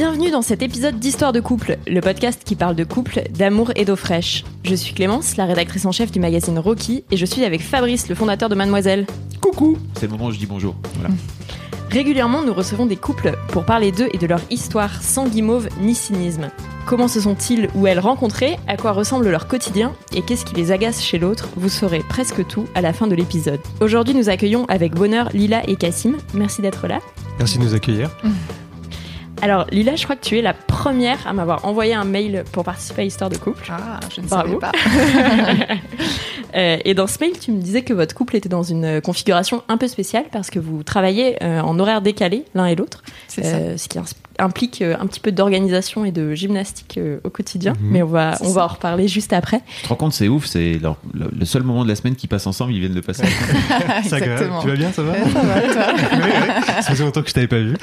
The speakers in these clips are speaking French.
Bienvenue dans cet épisode d'Histoire de couple, le podcast qui parle de couple, d'amour et d'eau fraîche. Je suis Clémence, la rédactrice en chef du magazine Rocky, et je suis avec Fabrice, le fondateur de Mademoiselle. Coucou C'est le moment où je dis bonjour. Voilà. Régulièrement, nous recevons des couples pour parler d'eux et de leur histoire sans guimauve ni cynisme. Comment se sont-ils ou elles rencontrés? À quoi ressemble leur quotidien? Et qu'est-ce qui les agace chez l'autre? Vous saurez presque tout à la fin de l'épisode. Aujourd'hui, nous accueillons avec bonheur Lila et Cassim. Merci d'être là. Merci de nous accueillir. Alors, Lila, je crois que tu es la première à m'avoir envoyé un mail pour participer à Histoire de couple. Ah, je ne Bravo. savais pas. Euh, et dans ce mail, tu me disais que votre couple était dans une configuration un peu spéciale parce que vous travaillez euh, en horaire décalé l'un et l'autre, C'est euh, ce qui implique euh, un petit peu d'organisation et de gymnastique au quotidien. Mhm. Mais on va, on ça. va en reparler juste après. Tu te rends compte, c'est ouf, c'est leur- le, le seul moment de la semaine qu'ils passent ensemble, ils viennent de passer. Exactement. Tu vas bien, ça va ça va, toi Oui, oui. Ça faisait longtemps que je t'avais pas vu.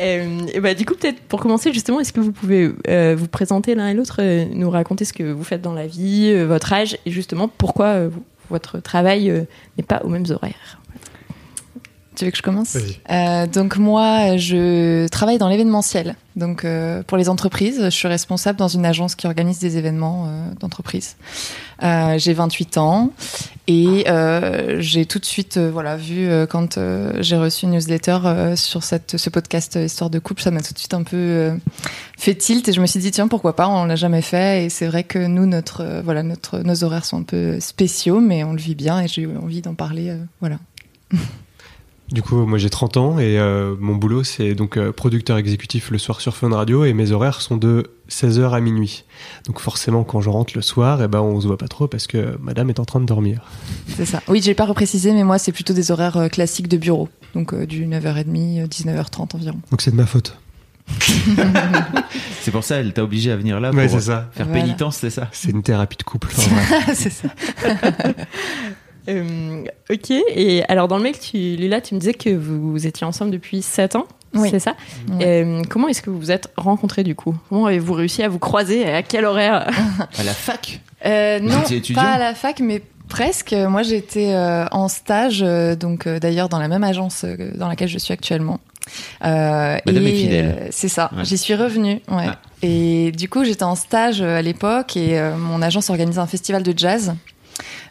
Euh, bah, du coup, peut-être pour commencer, justement, est-ce que vous pouvez euh, vous présenter l'un et l'autre, euh, nous raconter ce que vous faites dans la vie, votre âge et justement pourquoi votre travail n'est pas aux mêmes horaires? Tu veux que je commence. Euh, Donc moi, je travaille dans l'événementiel. Donc euh, pour les entreprises, je suis responsable dans une agence qui organise des événements euh, d'entreprise. Euh, j'ai 28 ans et euh, j'ai tout de suite, voilà, vu quand j'ai reçu une newsletter sur cette, ce podcast Histoire de couple, ça m'a tout de suite un peu fait tilt et je me suis dit tiens pourquoi pas, on l'a jamais fait et c'est vrai que nous notre voilà notre nos horaires sont un peu spéciaux mais on le vit bien et j'ai eu envie d'en parler, voilà. Du coup, moi j'ai 30 ans et euh, mon boulot c'est donc euh, producteur exécutif le soir sur Fun Radio et mes horaires sont de 16h à minuit. Donc forcément quand je rentre le soir, eh ben, on se voit pas trop parce que madame est en train de dormir. C'est ça. Oui, j'ai pas reprécisé, mais moi, c'est plutôt des horaires euh, classiques de bureau. Donc, euh, du 9h30, euh, 19h30 environ. Donc c'est de ma faute. c'est pour ça, elle t'a obligé à venir là Ouais, pour c'est ça. faire Voilà. pénitence, c'est ça? C'est une thérapie de couple. en vrai. c'est ça. Euh, ok, et alors dans le mail, tu, Lila, tu me disais que vous étiez ensemble depuis 7 ans, Oui. c'est ça. Euh, Comment est-ce que vous vous êtes rencontrés du coup? Comment avez-vous réussi à vous croiser et à quel horaire? À la fac? Euh, non, pas à la fac, mais presque. Moi, j'étais euh, en stage, euh, donc euh, d'ailleurs dans la même agence euh, dans laquelle je suis actuellement. Euh, Madame et, est fidèle. euh, c'est ça. Ouais. J'y suis revenue. Ouais. Ah. Et du coup, j'étais en stage euh, à l'époque et euh, mon agence organisait un festival de jazz.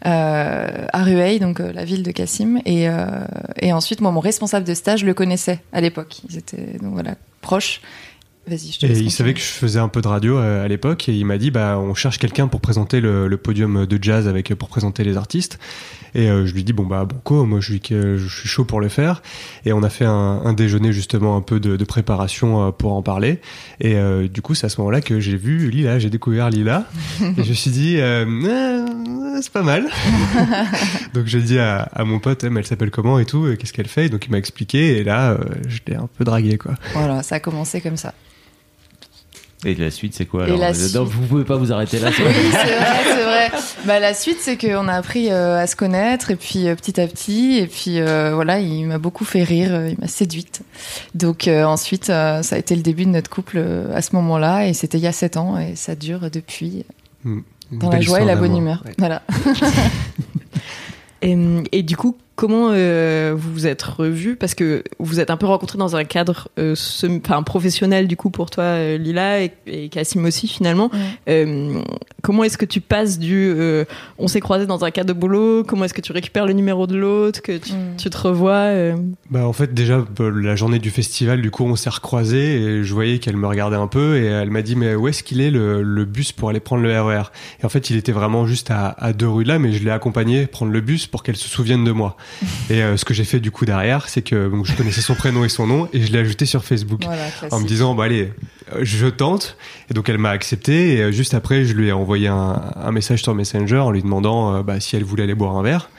Euh, à Rueil, donc euh, la ville de Cassim, et, euh, et ensuite moi mon responsable de stage le connaissait à l'époque. Ils étaient donc voilà proches. Vas-y, je te Et il savait que je faisais un peu de radio euh, à l'époque et il m'a dit bah on cherche quelqu'un pour présenter le, le podium de jazz avec pour présenter les artistes. Et euh, je lui dis bon bah banco moi je suis que je suis chaud pour le faire. Et on a fait un, un déjeuner justement un peu de, de préparation euh, pour en parler. Et euh, du coup c'est à ce moment-là que j'ai vu Lila j'ai découvert Lila. Et je me suis dit euh, c'est pas mal. Donc j'ai dit à, à mon pote elle s'appelle comment et tout et qu'est-ce qu'elle fait? Donc il m'a expliqué et là euh, je l'ai un peu dragué quoi. Voilà, ça a commencé comme ça. Et la suite, c'est quoi alors la Non, suite- Vous pouvez pas vous arrêter là, Oui, c'est vrai, c'est vrai. Bah, la suite, c'est qu'on a appris euh, à se connaître, et puis euh, petit à petit, et puis euh, voilà, il m'a beaucoup fait rire, euh, il m'a séduite. Donc euh, ensuite, euh, ça a été le début de notre couple euh, à ce moment-là, et c'était il y a sept ans, et ça dure depuis, Une dans la joie et la bonne humeur. Ouais. Voilà. et, et du coup, comment euh, vous vous êtes revus? Parce que vous êtes un peu rencontrés dans un cadre euh, professionnel du coup pour toi, euh, Lila, et, et Cassim aussi finalement. Euh, comment est-ce que tu passes du euh, on s'est croisés dans un cadre de boulot? Comment est-ce que tu récupères le numéro de l'autre? Que tu, Mm. tu te revois euh, Bah en fait déjà la journée du festival du coup on s'est recroisés et je voyais qu'elle me regardait un peu et elle m'a dit mais où est-ce qu'il est le, le bus pour aller prendre le RER et en fait il était vraiment juste à, à deux rues de là mais je l'ai accompagné prendre le bus pour qu'elle se souvienne de moi et euh, ce que j'ai fait du coup derrière c'est que donc, je connaissais son prénom et son nom et je l'ai ajouté sur Facebook Voilà, en me disant bah allez euh, je tente et donc elle m'a accepté et euh, juste après je lui ai envoyé un, un message sur Messenger en lui demandant euh, bah, si elle voulait aller boire un verre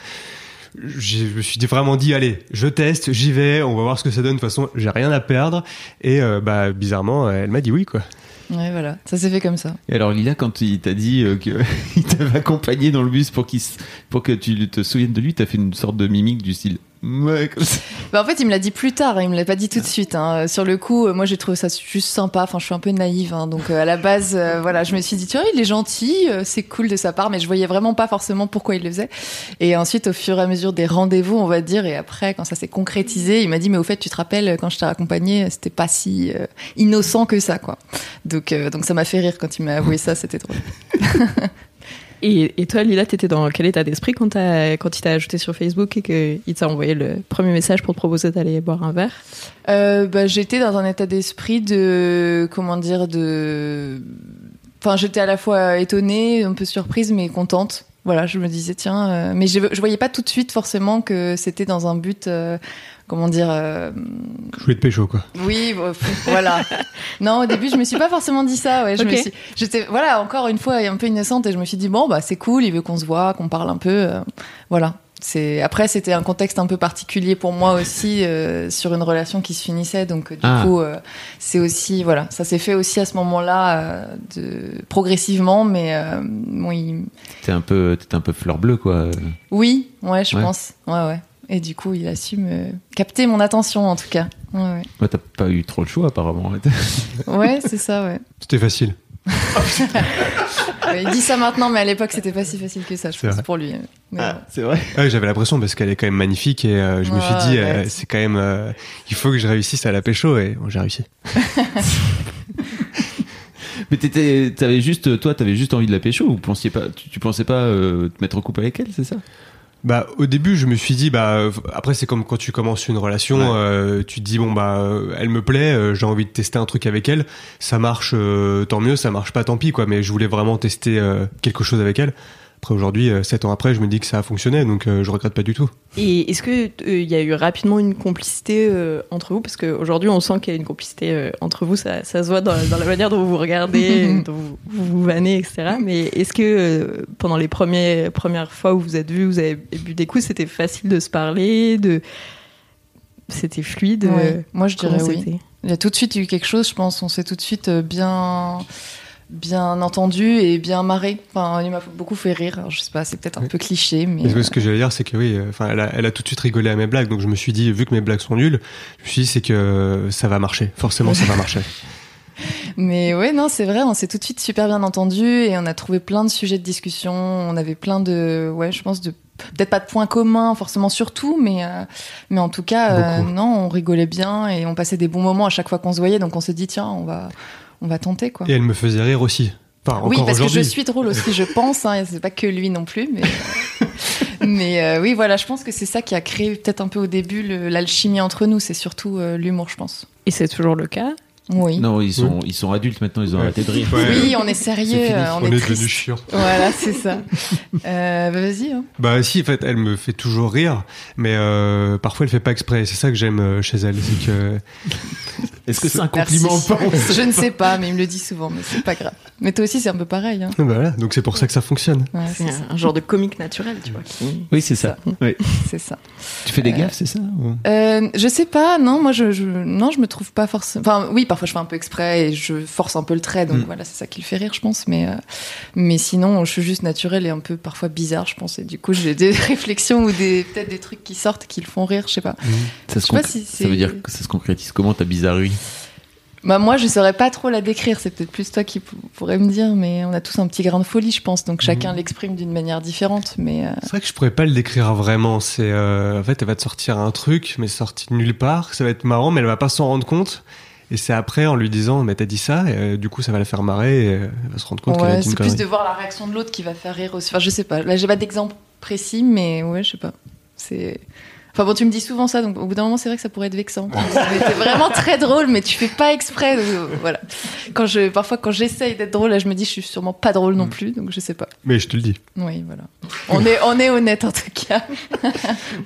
je me suis vraiment dit, allez, je teste, j'y vais, on va voir ce que ça donne. De toute façon, j'ai rien à perdre. Et euh, bah, bizarrement, elle m'a dit oui, quoi. Ouais, voilà, ça s'est fait comme ça. Et alors Lila, quand il t'a dit euh, qu'il t'avait accompagné dans le bus pour, pour que tu te souviennes de lui, t'as fait une sorte de mimique du style ça. Bah, en fait, il me l'a dit plus tard, hein, il me l'a pas dit tout de suite. hein. Sur le coup, euh, moi j'ai trouvé ça juste sympa. Enfin, je suis un peu naïve, hein, donc euh, à la base, euh, voilà, je me suis dit, tu vois, il est gentil, euh, c'est cool de sa part, mais je voyais vraiment pas forcément pourquoi il le faisait. Et ensuite, au fur et à mesure des rendez-vous, on va dire, et après, quand ça s'est concrétisé, il m'a dit, mais au fait, tu te rappelles, quand je t'ai accompagné, c'était pas si euh, innocent que ça, quoi. Donc, euh, donc ça m'a fait rire quand il m'a avoué ça, c'était drôle. Et, toi, Lila, t'étais dans quel état d'esprit quand, quand il t'a ajouté sur Facebook et qu'il t'a envoyé le premier message pour te proposer d'aller boire un verre? Euh, bah, j'étais dans un état d'esprit de comment dire de enfin j'étais à la fois étonnée un peu surprise mais contente. Voilà je me disais tiens euh, mais je, je voyais pas tout de suite forcément que c'était dans un but euh, comment dire euh, Je voulais te pécho, quoi. oui voilà non au début je me suis pas forcément dit ça ouais je me suis j'étais voilà encore une fois un peu innocente et je me suis dit bon bah c'est cool il veut qu'on se voit qu'on parle un peu euh, voilà c'est après c'était un contexte un peu particulier pour moi aussi euh, sur une relation qui se finissait donc euh, du Ah. coup euh, c'est aussi voilà ça s'est fait aussi à ce moment-là euh, de progressivement mais euh, bon, il- T'étais un peu, t'étais un peu fleur bleue quoi. oui ouais je Ouais. pense ouais ouais et du coup il a su me capter mon attention en tout cas ouais ouais, Ouais, t'as pas eu trop le choix apparemment. ouais c'est ça ouais C'était facile. Ouais, il dit ça maintenant, mais à l'époque, c'était pas si facile que ça, je C'est pense, vrai. pour lui. Bon. c'est vrai. Ouais, j'avais l'impression parce qu'elle est quand même magnifique et euh, je me suis dit, ouais. euh, c'est quand même, euh, il faut que je réussisse à la pécho et bon, j'ai réussi. Mais t'étais, t'avais juste, toi, t'avais juste envie de la pécho ou vous pensiez pas, tu, tu pensais pas euh, te mettre en couple avec elle, c'est ça? Bah, au début, je me suis dit, bah, après, c'est comme quand tu commences une relation, Ouais. euh, tu te dis, bon, bah, euh, elle me plaît, euh, j'ai envie de tester un truc avec elle. Ça marche, euh, tant mieux, ça marche pas, tant pis, quoi. Mais je voulais vraiment tester euh, quelque chose avec elle. Après, aujourd'hui, euh, sept ans après, je me dis que ça a fonctionné, donc euh, je regrette pas du tout. Et est-ce que euh, il y a eu rapidement une complicité euh, entre vous? Parce qu'aujourd'hui, on sent qu'il y a une complicité euh, entre vous, ça, ça se voit dans, dans la manière dont vous vous regardez, dont vous vous, vous vannez, etc. Mais est-ce que euh, pendant les premiers, premières fois où vous êtes vus, vous avez bu des coups, c'était facile de se parler de... C'était fluide? Ouais, euh, Moi, je dirais oui. Il y a tout de suite eu quelque chose, je pense. On s'est tout de suite euh, bien, bien entendu et bien marré. Enfin, il m'a beaucoup fait rire. Alors, je sais pas, c'est peut-être un peu cliché, mais. Et ce que j'allais dire, c'est que oui, euh, enfin, elle, a, elle a tout de suite rigolé à mes blagues, donc je me suis dit, vu que mes blagues sont nulles, je me suis dit, c'est que euh, ça va marcher. Forcément, ça va marcher. Mais ouais, non, c'est vrai, on s'est tout de suite super bien entendu et on a trouvé plein de sujets de discussion. On avait plein de, ouais, je pense de peut-être pas de points communs forcément sur tout, mais euh, mais en tout cas, euh, non, on rigolait bien et on passait des bons moments à chaque fois qu'on se voyait. Donc on s'est dit tiens, on va on va tenter quoi. Et elle me faisait rire aussi. Enfin, Oui, parce que je suis drôle aussi, je pense. Hein, c'est pas que lui non plus, mais mais euh, oui, voilà, je pense que c'est ça qui a créé peut-être un peu au début l'alchimie entre nous. C'est surtout euh, l'humour, je pense. Et c'est toujours le cas Oui. Non, ils sont, ils sont adultes maintenant, ils ont arrêté de rire. Oui, on est sérieux, euh, on, On, est, est triste. devenu chiant. Voilà, c'est ça. Euh, bah, vas-y. Hein. Bah si, en fait, elle me fait toujours rire, mais euh, parfois elle fait pas exprès. C'est ça que j'aime euh, chez elle, c'est que Est-ce que c'est un compliment ou pas Je ne sais pas, mais il me le dit souvent, mais c'est pas grave. Mais toi aussi, c'est un peu pareil. Hein. Bah voilà, donc c'est pour ça que ça fonctionne. Ouais, C'est un, un genre de comique naturel, tu vois. qui- Oui, c'est ça. Oui. c'est ça. Tu fais des gaffes, c'est ça ou- Euh, je sais pas, non, moi je, je, non, je me trouve pas forcément. Enfin, oui, parfois je fais un peu exprès et je force un peu le trait, donc Mm. voilà, c'est ça qui le fait rire, je pense. Mais, euh, mais sinon, je suis juste naturelle et un peu parfois bizarre, je pense. Et du coup, j'ai des réflexions ou des peut-être des trucs qui sortent qui le font rire, je sais pas. ça, se sais pas si ça veut dire que ça se concrétise comment ta bizarrerie? Bah moi, je saurais pas trop la décrire. C'est peut-être plus toi qui pourrais me dire, mais on a tous un petit grain de folie, je pense. Donc chacun l'exprime d'une manière différente, mais. euh, C'est vrai que je pourrais pas le décrire vraiment. C'est euh, en fait, elle va te sortir un truc, mais sorti de nulle part. Ça va être marrant, mais elle va pas s'en rendre compte. Et c'est après en lui disant, mais t'as dit ça, et euh, du coup ça va la faire marrer, et euh, elle va se rendre compte qu'elle a Ouais, dit une c'est plus de voir la réaction de l'autre qui va faire rire aussi. Enfin, je sais pas. Là, j'ai pas d'exemple précis, mais ouais, je sais pas. C'est. Enfin bon, tu me dis souvent ça, donc au bout d'un moment, c'est vrai que ça pourrait être vexant. T'es vraiment très drôle, mais tu fais pas exprès. donc, euh, voilà. Quand je, parfois, quand j'essaye d'être drôle, là, je me dis, je suis sûrement pas drôle Mm. non plus, donc je sais pas. Mais je te le dis. Oui, voilà. On est, on est honnête en tout cas.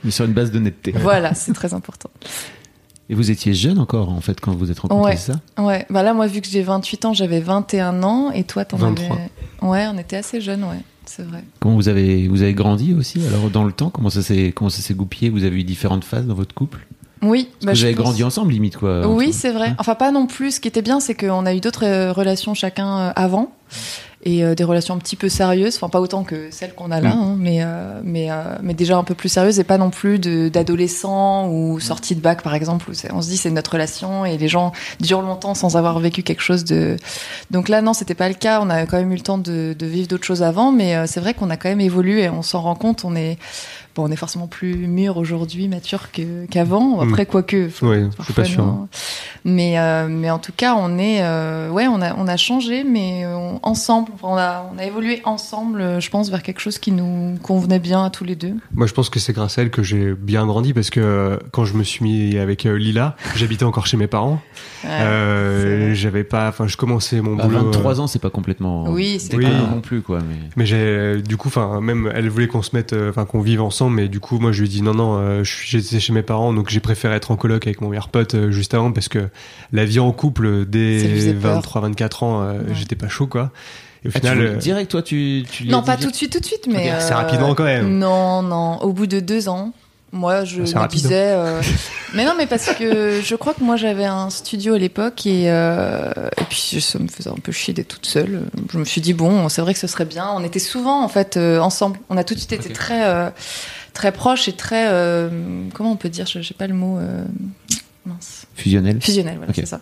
Mais sur une base d'honnêteté. Voilà, c'est très important. Et vous étiez jeune encore, en fait, quand vous êtes rencontrés, Ouais. c'est ça? Ouais, bah là, moi, vu que j'ai 28 ans, j'avais 21 ans, et toi, t'en 23. avais. Ouais, on était assez jeunes, ouais. c'est vrai. Comment vous avez, vous avez grandi aussi alors dans le temps? Comment ça s'est comment ça s'est goupillé? Vous avez eu différentes phases dans votre couple? Oui, Parce bah, que Vous avez pense- grandi ensemble limite quoi. Oui, c'est vrai. Ouais. Enfin, pas non plus. Ce qui était bien, c'est qu'on a eu d'autres euh, relations chacun euh, avant. Et euh, des relations un petit peu sérieuses, enfin pas autant que celles qu'on a là, Mm. hein, mais, euh, mais, euh, mais déjà un peu plus sérieuses et pas non plus d'adolescents ou sortie de bac par exemple, où on se dit c'est notre relation et les gens durent longtemps sans avoir vécu quelque chose de... Donc là non, c'était pas le cas, on a quand même eu le temps de, de vivre d'autres choses avant, mais euh, c'est vrai qu'on a quand même évolué et on s'en rend compte, on est... Bon, on est forcément plus mûr aujourd'hui, mature qu'avant. Après, quoique, Ouais, je suis pas sûr. Mais, euh, mais en tout cas, on est, euh, ouais, on a, on a changé, mais on- ensemble, Enfin, on a, on a évolué ensemble, euh, je pense, vers quelque chose qui nous convenait bien à tous les deux. Moi, je pense que c'est grâce à elle que j'ai bien grandi parce que euh, quand je me suis mis avec euh, Lila, j'habitais encore chez mes parents. Ouais, Euh, j'avais pas, enfin, je commençais mon Bah, boulot. 23 euh, ans, c'est pas complètement Oui, c'est pas- non plus quoi. Mais Mais j'ai, du coup, enfin, même elle voulait qu'on se mette, euh, enfin, qu'on vive ensemble, mais du coup, moi, je lui ai dit non, non, euh, je suis- j'étais chez mes parents, donc j'ai préféré être en coloc avec mon meilleur pote euh, juste avant parce que la vie en couple dès faisait peur. 23-24 ans, euh, Ouais. j'étais pas chaud, quoi. Et au Ah, final, euh, direct toi tu, Non, as pas dit- tout de suite, tout de suite, mais. Assez euh, rapidement quand même. Non, non. Au bout de deux ans, moi, je Assez me rapide. disais. euh, Mais non, mais parce que je crois que moi, j'avais un studio à l'époque et, euh, et puis ça me faisait un peu chier d'être toute seule. Je me suis dit, bon, c'est vrai que ce serait bien. On était souvent, en fait, euh, ensemble. On a tout de suite été très, euh, très proches et très. euh, comment on peut dire Je sais pas le mot. Mince. fusionnel. Fusionnel, voilà, c'est ça.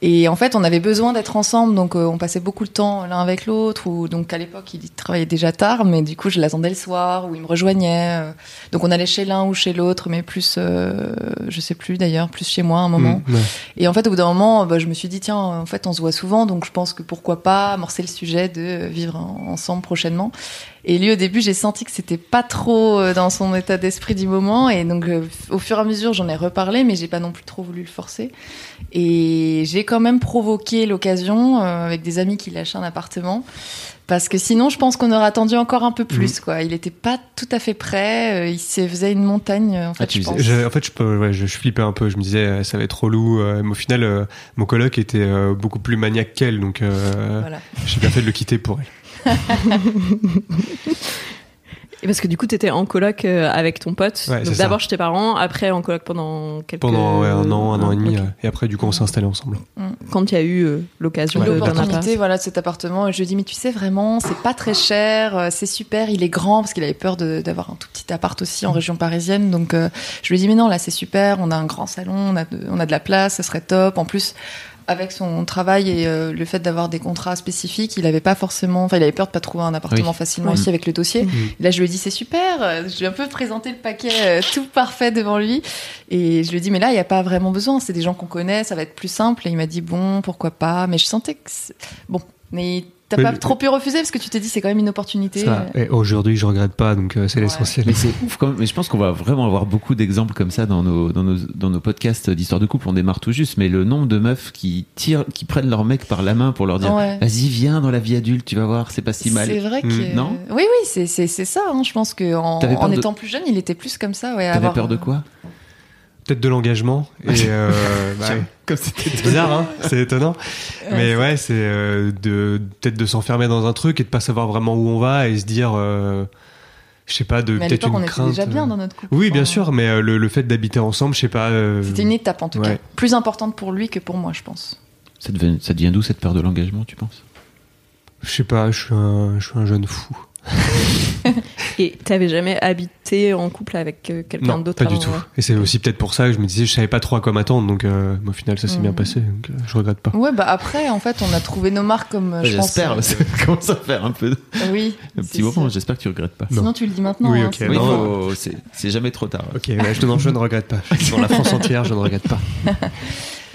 Et en fait, on avait besoin d'être ensemble, donc euh, on passait beaucoup de temps l'un avec l'autre. Ou donc à l'époque, il travaillait déjà tard, mais du coup, je l'attendais le soir, ou il me rejoignait. euh. Donc on allait chez l'un ou chez l'autre, mais plus, euh, je sais plus d'ailleurs, plus chez moi à un moment. mm, ouais. Et en fait, au bout d'un moment, bah, je me suis dit tiens, en fait, on se voit souvent, donc je pense que pourquoi pas amorcer le sujet de vivre en- ensemble prochainement. Et lui, au début, j'ai senti que c'était pas trop euh, dans son état d'esprit du moment. Et donc, euh, au fur et à mesure, j'en ai reparlé, mais j'ai pas non plus trop voulu le forcer. Et j'ai quand même provoqué l'occasion euh, avec des amis qui lâchaient un appartement. Parce que sinon, je pense qu'on aurait attendu encore un peu Mhm. plus, quoi. Il était pas tout à fait prêt. euh, Il se faisait une montagne, en fait, Ah, je pense. Je- en fait, je, peux- ouais, je, je flippais un peu. Je me disais, ça va être relou. euh, mais au final, euh, mon coloc était euh, beaucoup plus maniaque qu'elle, donc euh, Voilà. j'ai bien fait de le quitter pour elle. Et parce que du coup, t'étais en coloc euh, avec ton pote. Ouais, Donc d'abord chez tes parents, après en coloc pendant quelques Pendant ouais, un an, un an et demi. Ouais. Et après, du coup, on s'est installé ensemble. Quand il y a eu euh, l'occasion appart. l'opportunité voilà de cet appartement je lui ai dit mais tu sais vraiment c'est pas très cher euh, c'est super il est grand parce qu'il avait peur de- d'avoir un tout petit appart aussi en région parisienne donc euh, je lui ai dit mais non là c'est super on a un grand salon on a de, on a de la place ce serait top en plus avec son travail et euh, le fait d'avoir des contrats spécifiques, il avait pas forcément, enfin, il avait peur de pas trouver un appartement Oui. facilement Ouais. ici avec le dossier. Mhm. Là, je lui ai dit c'est super. euh, Je lui ai un peu présenté le paquet euh, tout parfait devant lui et je lui ai dit mais là il y a pas vraiment besoin. C'est des gens qu'on connaît, ça va être plus simple. Et il m'a dit bon pourquoi pas. Mais je sentais que bon, mais t'as pas trop pu refuser parce que tu t'es dit c'est quand même une opportunité. Et aujourd'hui, je regrette pas, donc euh, c'est Ouais. l'essentiel. Mais c'est ouf quand même. Mais je pense qu'on va vraiment avoir beaucoup d'exemples comme ça dans nos, dans nos, dans nos podcasts d'histoire de couple. On démarre tout juste, mais le nombre de meufs qui tirent, qui prennent leur mec par la main pour leur dire Ouais. Vas-y, viens dans la vie adulte, tu vas voir, c'est pas si mal. C'est vrai que Mm. Non? Oui oui c'est c'est c'est ça. hein. Je pense que en, de- étant plus jeune il était plus comme ça. Ouais, T'avais avoir- peur de quoi? Peut-être de l'engagement. Et euh, bah. Comme c'était C'est bizarre, hein C'est étonnant. Mais ouais, c'est euh, de peut-être de s'enfermer dans un truc et de pas savoir vraiment où on va et se dire, euh, je sais pas, de peut-être on une était crainte. déjà bien euh, dans notre couple. Oui, bien sûr, mais euh, le, le fait d'habiter ensemble, je sais pas. euh, C'était une étape en tout Ouais. cas, plus importante pour lui que pour moi, je pense. ça, devient, ça devient d'où cette peur de l'engagement, tu penses? Je sais pas, je suis un, je suis un jeune fou. Et t'avais jamais habité en couple avec euh, quelqu'un Non, d'autre pas du tout. Et c'est aussi peut-être pour ça que je me disais, je savais pas trop à quoi m'attendre, donc euh, au final, ça s'est bien passé, donc euh, je regrette pas. Ouais, bah après, en fait, on a trouvé nos marques comme. pense, J'espère, euh, ça commence à faire un peu de- Oui. un petit moment. J'espère que tu regrettes pas. Sinon, tu le dis maintenant. Oui, hein, ok, Oui, non, faut- c'est c'est jamais trop tard. Ok, bah, je, non, je ne regrette pas. Pour la France entière, je ne regrette pas.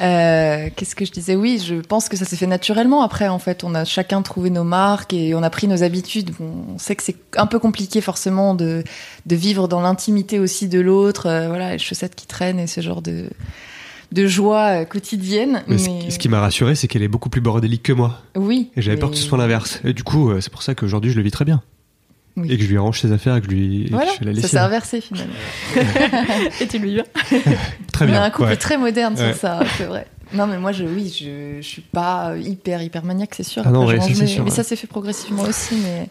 Euh, Qu'est-ce que je disais? Oui, je pense que ça s'est fait naturellement. Après, en fait, on a chacun trouvé nos marques et on a pris nos habitudes. Bon, on sait que c'est un peu compliqué forcément de, de vivre dans l'intimité aussi de l'autre. euh, voilà, les chaussettes qui traînent et ce genre de, de joie euh, quotidienne. Mais, Mais, ce qui- m'a rassuré, c'est qu'elle est beaucoup plus bordélique que moi. oui. Et j'avais peur que ce soit l'inverse. Et du coup, c'est pour ça qu'aujourd'hui, je le vis très bien. Oui. Et que je lui range ses affaires et que je lui et que Voilà, je la ça s'est inversé finalement. Et tu lui viens Très on bien. a un couple ouais. très moderne Ouais. sur ça, c'est vrai. Non, mais moi, je, oui, je, je suis pas hyper, hyper maniaque, c'est sûr. Ah non, Après, ouais, ça, sûr, mais ouais. ça s'est fait progressivement aussi. Mais,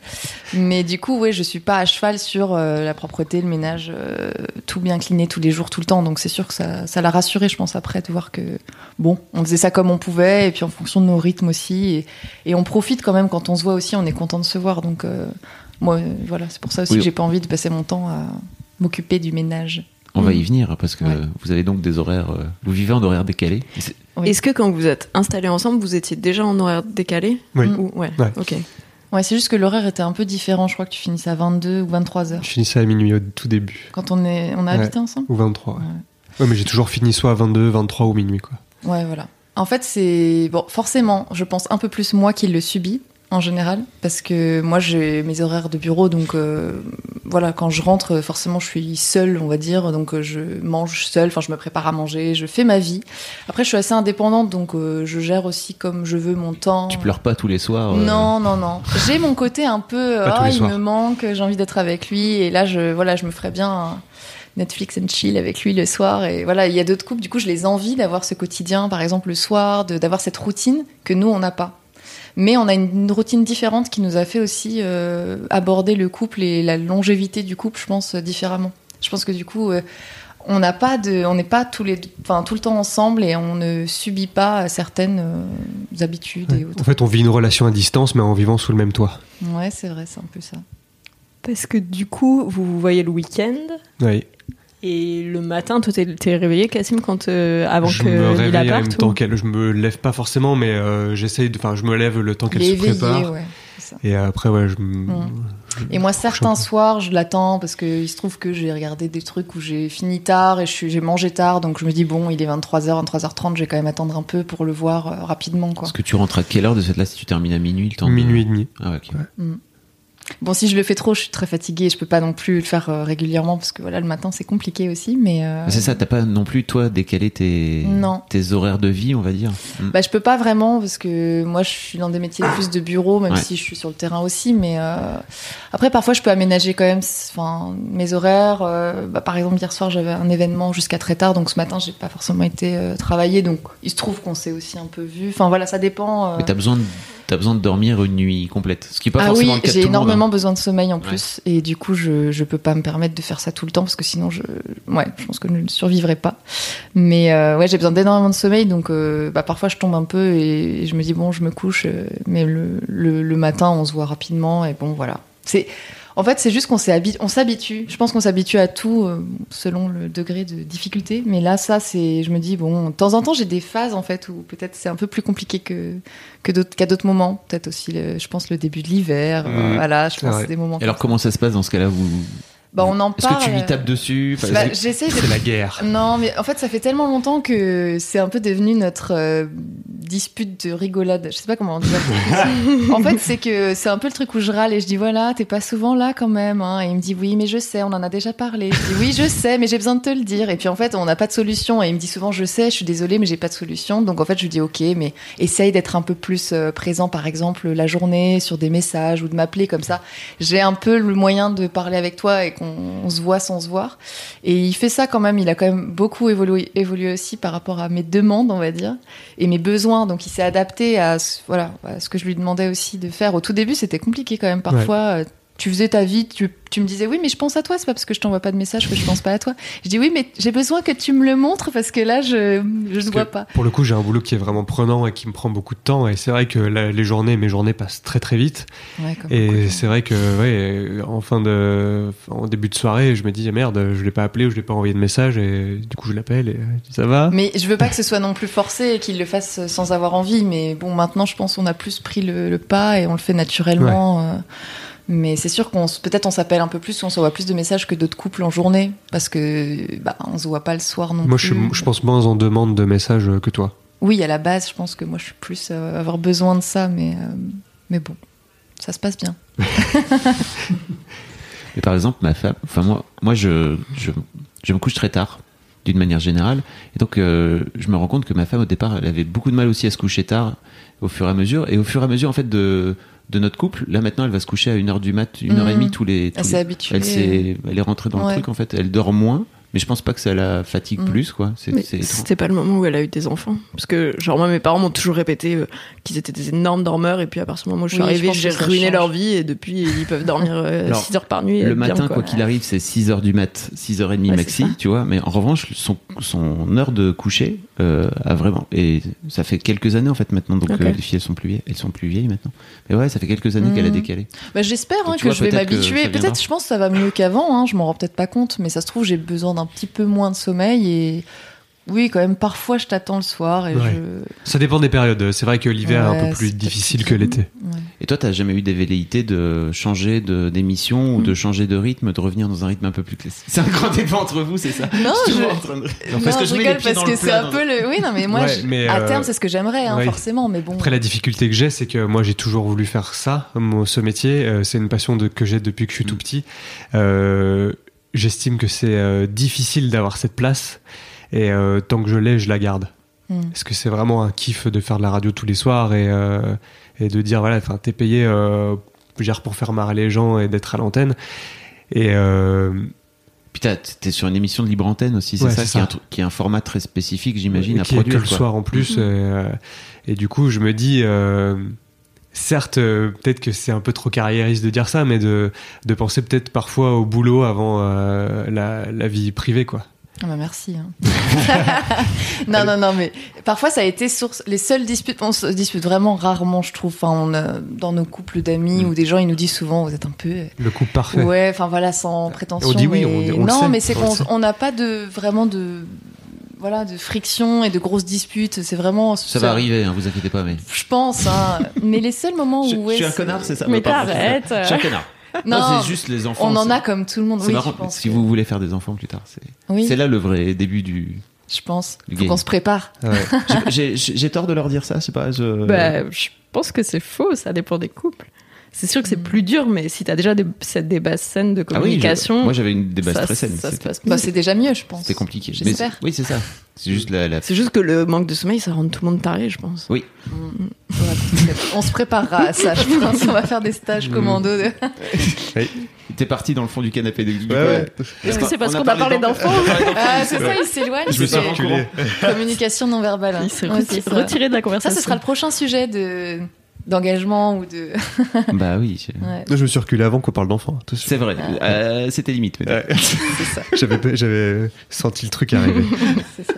mais du coup, oui, je suis pas à cheval sur euh, la propreté, le ménage, euh, tout bien cliné tous les jours, tout le temps. Donc, c'est sûr que ça, ça l'a rassuré, je pense, après, de voir que, bon, on faisait ça comme on pouvait, et puis en fonction de nos rythmes aussi. Et, et on profite quand même quand on se voit aussi, on est content de se voir. Donc, euh, moi, euh, voilà, c'est pour ça aussi Oui. que j'ai pas envie de passer mon temps à m'occuper du ménage. On va Mm. y venir parce que Ouais. vous avez donc des horaires. euh, vous vivez en horaire décalé. Oui. Est-ce que quand vous êtes installés ensemble, vous étiez déjà en horaire décalé Oui. Ou- ouais. Ouais. Ok. Ouais, c'est juste que l'horaire était un peu différent. Je crois que tu finissais à 22 ou 23 heures. Je finissais à minuit au tout début. Quand on, est, on a Ouais. habité ensemble Ou 23. Ouais, Ouais. Ouais, mais j'ai toujours fini soit à 22, 23 ou minuit, quoi. Ouais, voilà. En fait, c'est. Bon, forcément, je pense un peu plus moi qui le subis, en général. Parce que moi, j'ai mes horaires de bureau. Donc, euh, voilà, quand je rentre, forcément, je suis seule, on va dire. Donc, euh, je mange seule. Enfin, je me prépare à manger. Je fais ma vie. Après, je suis assez indépendante. Donc, euh, je gère aussi comme je veux mon temps. Tu pleures pas tous les soirs. euh, Non, non, non. J'ai mon côté un peu. Ah, les il soirs. me manque, j'ai envie d'être avec lui. Et là, je, voilà, je me ferais bien un Netflix and chill avec lui le soir. Et voilà, il y a d'autres couples, du coup, je les envie d'avoir ce quotidien, par exemple, le soir, d'avoir cette routine que nous, on n'a pas. Mais on a une, une routine différente qui nous a fait aussi euh, aborder le couple et la longévité du couple, je pense, euh, différemment. Je pense que du coup, euh, on n'a pas de, on n'est pas tous les, enfin tout le temps ensemble et on ne subit pas certaines euh, habitudes et autres. En fait, on vit une relation à distance, mais en vivant sous le même toit. Ouais, c'est vrai, c'est un peu ça. Parce que du coup, vous vous voyez le week-end Oui. Et le matin, toi, t'es t'es réveillé, Cassim, quand, euh, avant je que me réveille en même temps qu'elle. Je me lève pas forcément, mais euh, j'essaye de. Enfin, je me lève le temps qu'elle se prépare. ouais. ça. Et après, ouais, je. me- Mm. je- Et moi, certains je- soirs, je l'attends parce qu'il se trouve que j'ai regardé des trucs où j'ai fini tard et je suis- j'ai mangé tard. Donc je me dis, bon, il est 23h, 23h30, je vais quand même attendre un peu pour le voir euh, rapidement. Quoi. Parce que tu rentres à quelle heure de cette là si tu termines à minuit le temps de- Minuit et demi. Ah, ok. Bon, si je le fais trop, je suis très fatiguée. Je peux pas non plus le faire euh, régulièrement parce que voilà, le matin, c'est compliqué aussi. Mais euh, C'est ça, t'as pas non plus, toi, décalé tes, Non. tes horaires de vie, on va dire. Mm. Bah, je peux pas vraiment parce que moi, je suis dans des métiers plus de bureau, même Ouais. si je suis sur le terrain aussi. Mais euh, après, parfois, je peux aménager quand même, enfin, mes horaires. bah, par exemple, hier soir, j'avais un événement jusqu'à très tard, donc ce matin, j'ai pas forcément été travailler. Donc, il se trouve qu'on s'est aussi un peu vu. Enfin, voilà, ça dépend. Mais t'as besoin, de, t'as besoin de dormir une nuit complète. Ce qui est pas ah forcément oui, le cas j'ai monde, énormément hein. besoin de sommeil en plus, et du coup, je je peux pas me permettre de faire ça tout le temps parce que sinon, je ouais, je pense que je ne survivrai pas. Mais euh, ouais, j'ai besoin d'énormément de sommeil, donc euh, bah, parfois je tombe un peu et je me dis bon, je me couche, euh, mais le, le le matin, on se voit rapidement et bon, voilà. C'est en fait, c'est juste qu'on s'habitue. Je pense qu'on s'habitue à tout euh, selon le degré de difficulté. Mais là, ça, c'est, je me dis bon, de temps en temps, j'ai des phases en fait où peut-être c'est un peu plus compliqué que que d'autres qu'à d'autres moments. Peut-être aussi, le- je pense le début de l'hiver. euh, Mmh, voilà, je pense c'est des moments. Et alors, comment ça se passe dans ce cas-là? Vous... bah, on en Est-ce parle. que tu lui tapes dessus Enfin, Bah, c'est- J'essaie de C'est la guerre. non, mais en fait, ça fait tellement longtemps que c'est un peu devenu notre euh, dispute de rigolade. Je sais pas comment dire. en fait, c'est que c'est un peu le truc où je râle et je dis voilà, t'es pas souvent là quand même. hein. Et il me dit oui, mais je sais, on en a déjà parlé. Je dis oui, je sais, mais j'ai besoin de te le dire. Et puis en fait, on n'a pas de solution. Et il me dit souvent je sais, je suis désolée, mais j'ai pas de solution. Donc en fait, je lui dis ok, mais essaye d'être un peu plus euh, présent, par exemple, la journée sur des messages ou de m'appeler comme ça. J'ai un peu le moyen de parler avec toi et qu'on on se voit sans se voir. Et il fait ça quand même. Il a quand même beaucoup évolué, évolué aussi par rapport à mes demandes, on va dire, et mes besoins. Donc il s'est adapté à ce, voilà, à ce que je lui demandais aussi de faire. Au tout début, c'était compliqué quand même. Parfois, euh, tu faisais ta vie, tu, tu me disais oui, mais je pense à toi. C'est pas parce que je t'envoie pas de message que je pense pas à toi. Je dis oui, mais j'ai besoin que tu me le montres parce que là, je ne vois pas. Pour le coup, j'ai un boulot qui est vraiment prenant et qui me prend beaucoup de temps. Et c'est vrai que la- les journées, mes journées passent très très vite. Ouais, comme beaucoup Et c'est vrai que, ouais, en fin de, en début de soirée, je me dis, merde, je l'ai pas appelé ou je l'ai pas envoyé de message. Et du coup, je l'appelle et dis, ça va? Mais je veux pas que ce soit non plus forcé et qu'il le fasse sans avoir envie. Mais bon, maintenant, je pense qu'on a plus pris le, le pas et on le fait naturellement. euh, mais c'est sûr qu'on peut-être on s'appelle un peu plus ou on s'envoie plus de messages que d'autres couples en journée parce que bah on se voit pas le soir non Moi, je, plus. suis- je pense moins en demande de messages que toi. Oui, à la base, je pense que moi je suis plus euh, avoir besoin de ça, mais euh, mais bon, ça se passe bien. Mais par exemple, ma femme, enfin moi, moi je, je, je me couche très tard, d'une manière générale. Et donc, euh, je me rends compte que ma femme, au départ, elle avait beaucoup de mal aussi à se coucher tard, au fur et à mesure. Et au fur et à mesure, en fait, de, de notre couple, là maintenant, elle va se coucher à 1h du mat, 1h30 Mhm. tous les. tous Elle les- s'est habituée. Elle, s'est- elle est rentrée dans Ouais. le truc, en fait. Elle dort moins Mais je pense pas que ça la fatigue Mm. plus, quoi. C'est, Mais c'est étrange. c'était pas le moment où elle a eu des enfants. Parce que, genre, moi, mes parents m'ont toujours répété euh, qu'ils étaient des énormes dormeurs. Et puis, à partir du moment où je suis Oui, arrivée, j'ai ruiné change. leur vie. Et depuis, ils peuvent dormir Alors, 6 heures par nuit. et Le bien, matin, quoi qu'il arrive, c'est 6h du mat, 6h30 Ouais, maxi, c'est ça. tu vois. Mais en revanche, son, son heure de coucher euh, a vraiment. Et ça fait quelques années, en fait, maintenant. Donc, euh, les filles, elles sont plus vieilles. Elles sont plus vieilles maintenant. Mais ouais, ça fait quelques années qu'elle a décalé. Bah, J'espère hein, que vois, je vais m'habituer. Peut-être, je pense que ça va mieux qu'avant. Hein, je m'en rends peut-être pas compte, mais ça se trouve, j'ai besoin d'un petit peu moins de sommeil. Et oui, quand même, parfois, je t'attends le soir et Ouais. je. Ça dépend des périodes. C'est vrai que l'hiver est un peu plus difficile que l'été. Ouais. Et toi, t'as jamais eu des velléités de changer de, d'émission ou de changer de rythme, de revenir dans un rythme un peu plus classique? C'est un grand débat entre vous, c'est ça? Non, je- toujours en train de- Non, Parce que je rigole parce que c'est un peu le. Oui, non, mais moi, Ouais, je- mais, à euh, terme, c'est ce que j'aimerais, hein, forcément. Mais bon. Après, la difficulté que j'ai, c'est que moi, j'ai toujours voulu faire ça, ce métier. Euh, c'est une passion de, que j'ai depuis que je suis Mm. tout petit. Euh, J'estime que c'est euh, difficile d'avoir cette place. Et euh, tant que je l'ai, je la garde. Mm. Parce que c'est vraiment un kiff de faire de la radio tous les soirs et, euh, et de dire, voilà, enfin, t'es payé euh, dire, pour faire marrer les gens et d'être à l'antenne. Et euh, t'as- t'es sur une émission de libre antenne aussi, c'est Ouais, ça, c'est qui est, un truc- qui est un format très spécifique, j'imagine, à qui est produire. que le quoi. soir en plus. Mhm. et, euh, et du coup, je me dis, euh, certes, euh, peut-être que c'est un peu trop carriériste de dire ça, mais de, de penser peut-être parfois au boulot avant euh, la, la vie privée, quoi. Ah bah merci. hein. non, non, non, mais parfois ça a été source. Les seules disputes, on se dispute vraiment rarement, je trouve. Enfin, on a- dans nos couples d'amis Mm. ou des gens, ils nous disent souvent, vous êtes un peu. euh, Le couple parfait. Ouais, enfin voilà, sans prétention. On dit oui, mais... on- on le non, sait, mais c'est qu'on n'a pas de vraiment de voilà de friction et de grosses disputes. C'est vraiment. Ça va arriver, hein, vous inquiétez pas, mais. Je pense. Hein. mais les seuls moments où. ouais, c'est- ça Mais Pardon, t'arrêtes. Je suis un connard. Non, c'est juste les enfants. on en c'est- a comme tout le monde. C'est Oui, marrant, je pense. si que- vous voulez faire des enfants plus tard, c'est Oui, c'est là le vrai début du. je pense. du Faut qu'on se prépare. Ouais. J'ai- tort de leur dire ça, je sais pas. Je... Bah, je pense que c'est faux, ça dépend des couples. C'est sûr que c'est Mm. plus dur, mais si t'as déjà des, c'est des basses scènes de Ah oui, je- communication, moi j'avais une des bases ça, très saines. ça se C'était passe Bah, c'est déjà mieux, je pense. c'était compliqué. J'espère. c'est- oui, c'est ça. C'est juste la. la- C'est juste que le manque de sommeil, ça rend tout le monde taré, je pense. Oui. Voilà, on se préparera à ça, je pense. On va faire des stages Mm. commando. De... T'es parti dans le fond du canapé de Ouais, ouais. Est-ce que c'est parce On qu'on a parlé d'enfants Ah, c'est ça, il s'éloigne. Je me suis c'est reculé. Communication non verbale. hein. Il s'est Ouais, c'est ça. retiré de la Ça, conversation. ce sera le prochain sujet de d'engagement ou de. Bah oui. je- Ouais, Je me suis reculé avant qu'on parle d'enfant. C'est vrai. Euh, C'était limite. mais- Ouais. c'est ça. J'avais j'avais senti le truc arriver. c'est ça.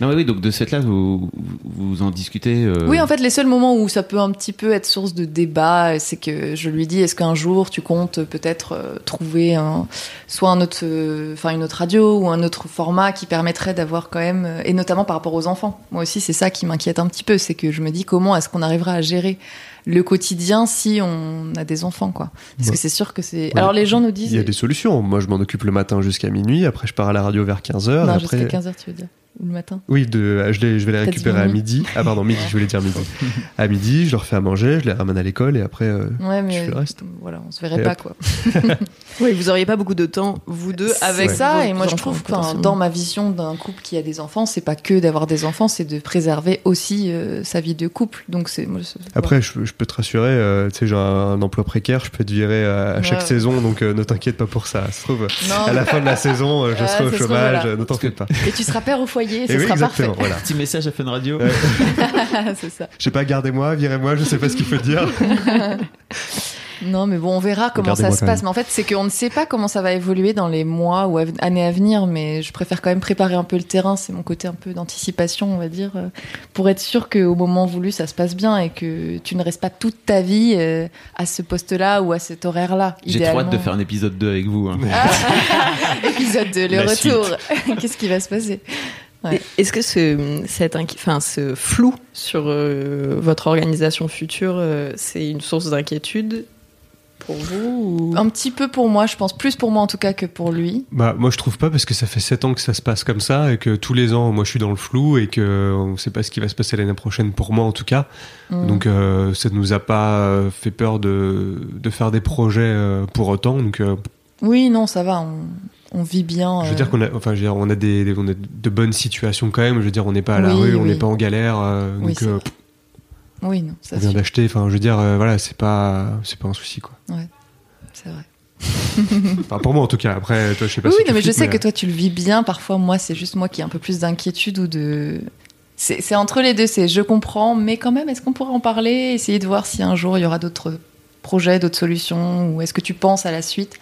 Non, mais oui, donc de cette là, vous, vous en discutez. euh, Oui, en fait, les seuls moments où ça peut un petit peu être source de débat, c'est que je lui dis est-ce qu'un jour tu comptes peut-être euh, trouver un, soit un autre, euh, enfin une autre radio ou un autre format qui permettrait d'avoir quand même, et notamment par rapport aux enfants. Moi aussi, c'est ça qui m'inquiète un petit peu, c'est que je me dis comment est-ce qu'on arrivera à gérer le quotidien si on a des enfants, quoi? Parce Ouais. que c'est sûr que c'est. Ouais. Alors les gens nous disent. Il y a des solutions. Moi, je m'en occupe le matin jusqu'à minuit. Après, je pars à la radio vers 15h. Non, après... jusqu'à 15h, tu veux dire le matin Oui, de, je, les- je vais les récupérer à midi. Ah, pardon, midi, je voulais dire midi. À midi, je leur fais à manger, je les ramène à l'école et après, euh, Ouais, je fais le reste. Voilà, on se verrait Et pas, hop. quoi. Oui, vous auriez pas beaucoup de temps, vous deux, avec ça, et moi je trouve que dans ma vision d'un couple qui a des enfants, c'est pas que d'avoir des enfants, c'est de préserver aussi euh, sa vie de couple. Donc c'est moi, c'est- Après, je, je peux te rassurer, euh, tu sais, j'ai un, un emploi précaire, je peux te virer à, à chaque Ouais. saison, donc euh, ne t'inquiète pas pour ça. Ça se trouve, Non, à la fin de la saison, euh, je serai au chômage, euh, ne fais pas. et tu seras père au foyer, Et ce oui, sera exactement, parfait. voilà. Petit message à Fun Radio. Ouais. c'est ça. Je sais pas, gardez-moi, virez-moi, je sais pas ce qu'il faut dire. Non, mais bon, on verra comment ça se passe. même. Mais en fait, c'est qu'on ne sait pas comment ça va évoluer dans les mois ou années à venir. Mais je préfère quand même préparer un peu le terrain. C'est mon côté un peu d'anticipation, on va dire, euh, pour être sûr qu'au moment voulu, ça se passe bien et que tu ne restes pas toute ta vie euh, à ce poste-là ou à cet horaire-là. J'ai trop hâte de faire un épisode 2 avec vous. hein. Épisode 2, le La retour. Qu'est-ce qui va se passer? Ouais. Est-ce que ce, cette inqui- enfin, ce flou sur euh, votre organisation future, euh, c'est une source d'inquiétude pour vous ou- Un petit peu pour moi, je pense. Plus pour moi en tout cas que pour lui. Bah, moi, je trouve pas parce que ça fait 7 ans que ça se passe comme ça et que tous les ans, moi, je suis dans le flou et que on sait pas ce qui va se passer l'année prochaine pour moi, en tout cas. Mm. Donc, euh, ça nous a pas fait peur de, de faire des projets euh, pour autant. Donc, euh, Oui, non, ça va. On, on vit bien. je veux euh, dire qu'on a, enfin, je veux dire, on a des, des- on a de bonnes situations quand même. Je veux dire, on n'est pas à la Oui, rue, on n'est pas en galère. euh, Oui, donc, euh, vrai. Oui, non, ça on vient d'acheter. Enfin, je veux dire, euh, voilà, c'est pas, c'est pas un souci, quoi. c'est vrai. Enfin, pour moi en tout cas. Après, toi, je sais pas Oui, si non, mais je sais que toi tu le vis bien. Parfois, moi, c'est juste moi qui ai un peu plus d'inquiétude ou de. C'est c'est entre les deux. C'est je comprends, mais quand même, est-ce qu'on pourrait en parler, essayer de voir si un jour il y aura d'autres projets, d'autres solutions, ou est-ce que tu penses à la suite?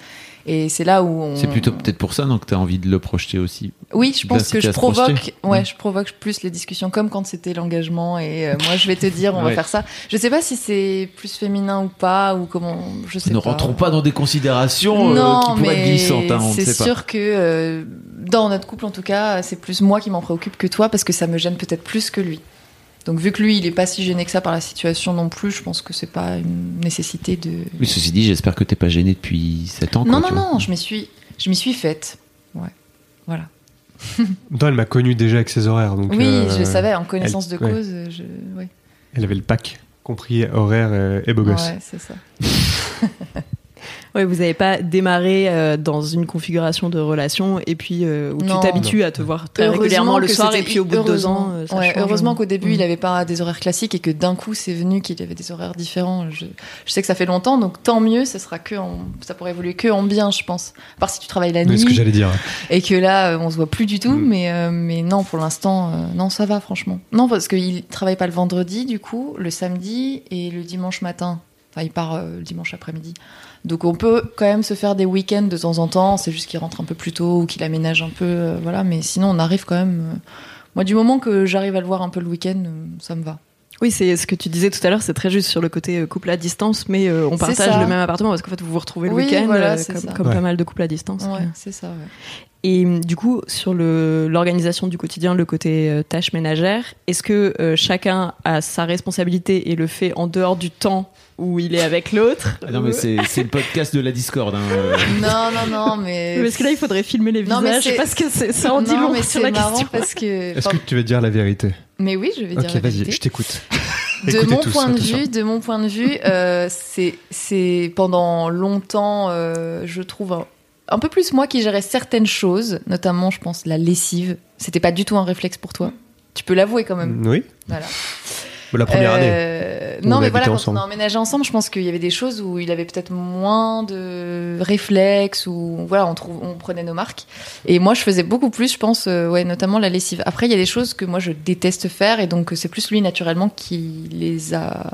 Et c'est là où on. C'est plutôt peut-être pour ça donc tu as envie de le projeter aussi. Oui, je pense que je provoque, ouais, je provoque plus les discussions comme quand c'était l'engagement et euh, moi je vais te dire on va faire ça. Je sais pas si c'est plus féminin ou pas ou comment, je sais ne pas. rentrons pas dans des considérations euh, qui pourraient être glissantes, hein, c'est pas. sûr que euh, dans notre couple en tout cas, c'est plus moi qui m'en préoccupe que toi parce que ça me gêne peut-être plus que lui. Donc vu que lui il est pas si gêné que ça par la situation non plus, je pense que c'est pas une nécessité de. Mais ceci dit, j'espère que t'es pas gêné depuis 7 ans. quoi, non non non, je m'y suis, je m'y suis faite. Ouais, voilà. Toi, elle m'a connu déjà avec ses horaires. Donc, oui, euh, je savais en connaissance elle- de ouais. cause. Je... ouais. Elle avait le pack, compris horaire euh, et beau gosse. Ouais, c'est ça. Ouais, vous n'avez pas démarré euh, dans une configuration de relation et puis euh, où Non. tu t'habitues à te voir très régulièrement le soir et puis au bout de deux ans, euh, ça Ouais, change. heureusement qu'au début, Mm. il n'avait pas des horaires classiques et que d'un coup, c'est venu qu'il avait des horaires différents. Je, je sais que ça fait longtemps, donc tant mieux, ça sera que en- ça pourrait évoluer que en bien, je pense. À part si tu travailles la Mais nuit ce que j'allais dire. et que là, on se voit plus du tout, Mm. mais, euh, mais non, pour l'instant, euh, non, ça va, franchement. Non, parce qu'il travaille pas le vendredi, du coup, le samedi et le dimanche matin. Enfin, il part euh, le dimanche après-midi. Donc, on peut quand même se faire des week-ends de temps en temps. C'est juste qu'il rentre un peu plus tôt ou qu'il aménage un peu, euh, voilà. Mais sinon, on arrive quand même. euh, Moi, du moment que j'arrive à le voir un peu le week-end, ça me va. Oui, c'est ce que tu disais tout à l'heure, c'est très juste sur le côté couple à distance, mais euh, on partage le même appartement parce qu'en fait vous vous retrouvez le Oui, week-end, voilà, euh, c'est comme, ça. comme Ouais. pas mal de couples à distance. Ouais, c'est ça. ouais. Et hum, du coup, sur l'organisation du quotidien, le côté euh, tâches ménagères, est-ce que euh, chacun a sa responsabilité et le fait en dehors du temps où il est avec l'autre Ah non, mais c'est le podcast de la Discord. hein, euh. Non, non, non, mais. Parce que là, il faudrait filmer les Non, mais visages. Je sais c'est- pas ce que c'est. Ça en dit non, long mais sur c'est la marrant question. parce que. Est-ce que tu veux dire la vérité? Mais oui, je vais Ok, dire la vas-y, vérité. je t'écoute. de mon tous, point de vue, de mon point de vue, euh, c'est c'est pendant longtemps, euh, je trouve un, peu plus moi qui gérais certaines choses, notamment, je pense, la lessive. C'était pas du tout un réflexe pour toi. Tu peux l'avouer quand même. Oui, Voilà. la première année. Euh, On non, mais voilà, quand ensemble. on a emménagé ensemble, je pense qu'il y avait des choses où il avait peut-être moins de réflexes, ou voilà, on, trouve, on prenait nos marques. Et moi, je faisais beaucoup plus, je pense, euh, ouais, notamment la lessive. Après, il y a des choses que moi, je déteste faire, et donc c'est plus lui, naturellement, qui les a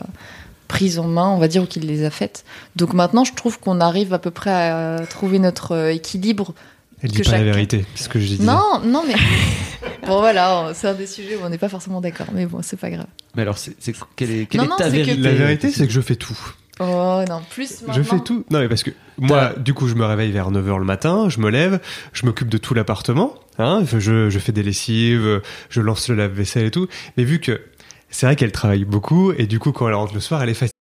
prises en main, on va dire, ou qui les a faites. Donc maintenant, je trouve qu'on arrive à peu près à trouver notre euh, équilibre. Elle dit pas la vérité, c'est ce que je disais. Non, non, mais... bon, voilà, c'est un des sujets où on n'est pas forcément d'accord, mais bon, c'est pas grave. Mais alors, c'est c'est- quelle est, quelle Non, est non, ta que- vérité? La vérité, c'est que je fais tout. Oh non, plus maintenant... Je fais tout. Non, mais parce que moi, du coup, je me réveille vers 9h le matin, je me lève, je m'occupe de tout l'appartement, hein, je, je fais des lessives, je lance le lave-vaisselle et tout. Mais vu que c'est vrai qu'elle travaille beaucoup, et du coup, quand elle rentre le soir, elle est fatiguée.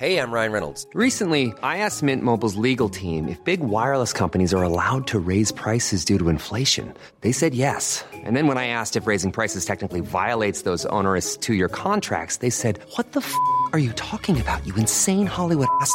Hey, I'm Ryan Reynolds. Recently, I asked Mint Mobile's legal team if big wireless companies are allowed to raise prices due to inflation. They said yes. And then when I asked if raising prices technically violates those onerous two year contracts, they said, What the f are you talking about, you insane Hollywood ass?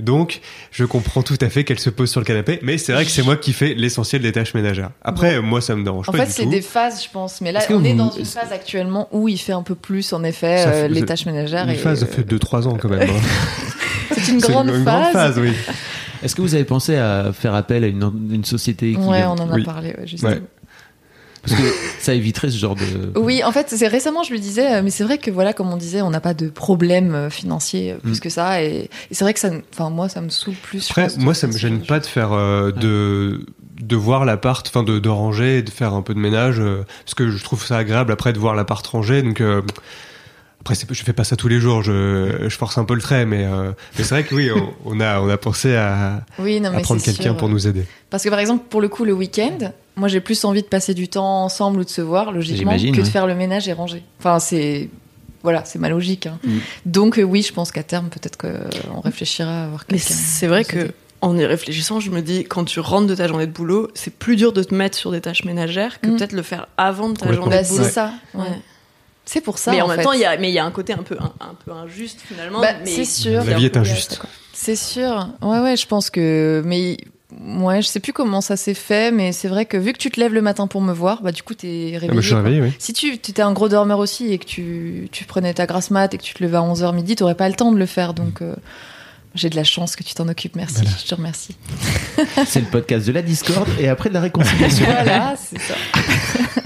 Donc, je comprends tout à fait qu'elle se pose sur le canapé, mais c'est vrai que c'est moi qui fais l'essentiel des tâches ménagères. Après, moi, ça me dérange En pas fait, du c'est des phases, je pense. Mais là, on est dans une phase actuellement où il fait un peu plus, en effet, euh, fait- les tâches ménagères. Une et, phase, ça fait 2-3 ans quand même. hein. c'est une C'est grande une phase. grande phase, oui. Est-ce que vous avez pensé à faire appel à une, une société qui Ouais, on en a Oui. parlé, ouais, justement. Ouais. Parce que ça éviterait ce genre de. Oui, en fait, c'est récemment, je lui disais, euh, mais c'est vrai que voilà, comme on disait, on n'a pas de problème euh, financier euh, plus Mm. que ça, et, et c'est vrai que ça, enfin moi, ça me saoule plus. je Après, pense, moi, ça me gêne pas de faire euh, de de voir l'appart, enfin de, de ranger, et de faire un peu de ménage, euh, parce que je trouve ça agréable après de voir l'appart rangé. Donc euh, après, c'est- je fais pas ça tous les jours, je, je force un peu le trait, mais, euh, mais c'est vrai que oui, on, on a on a pensé à, choses. Oui, non, à mais prendre c'est quelqu'un pour nous aider. Parce que par exemple, pour le coup, le week-end, moi j'ai plus envie de passer du temps ensemble ou de se voir, logiquement, que de faire le ménage et ranger. Enfin, c'est. Voilà, c'est ma logique. hein. Mm. Donc, euh, oui, je pense qu'à terme, peut-être qu'on réfléchira à avoir Mais quelqu'un. c'est vrai que aider. en y réfléchissant, je me dis quand tu rentres de ta journée de boulot, c'est plus dur de te mettre sur des tâches ménagères que Mm. peut-être le faire avant de ta journée Bah, de c'est boulot. ça. ouais. Ouais. C'est pour ça. mais en, en même fait. temps, il y a, mais il y a un côté un peu, un, un peu injuste finalement. Bah, mais c'est sûr. La vie est injuste. C'est sûr. Ouais, ouais, je pense que. Mais. Ouais, je sais plus comment ça s'est fait, mais c'est vrai que vu que tu te lèves le matin pour me voir, bah du coup t'es réveillé. Ah bah, je suis réveillé, oui. Si tu étais un gros dormeur aussi et que tu, tu prenais ta grasse mat et que tu te levais à 11h midi, t'aurais pas le temps de le faire. Donc euh, j'ai de la chance que tu t'en occupes. Merci. Voilà. Je te remercie. C'est le podcast de la Discord et après de la réconciliation. voilà, c'est ça.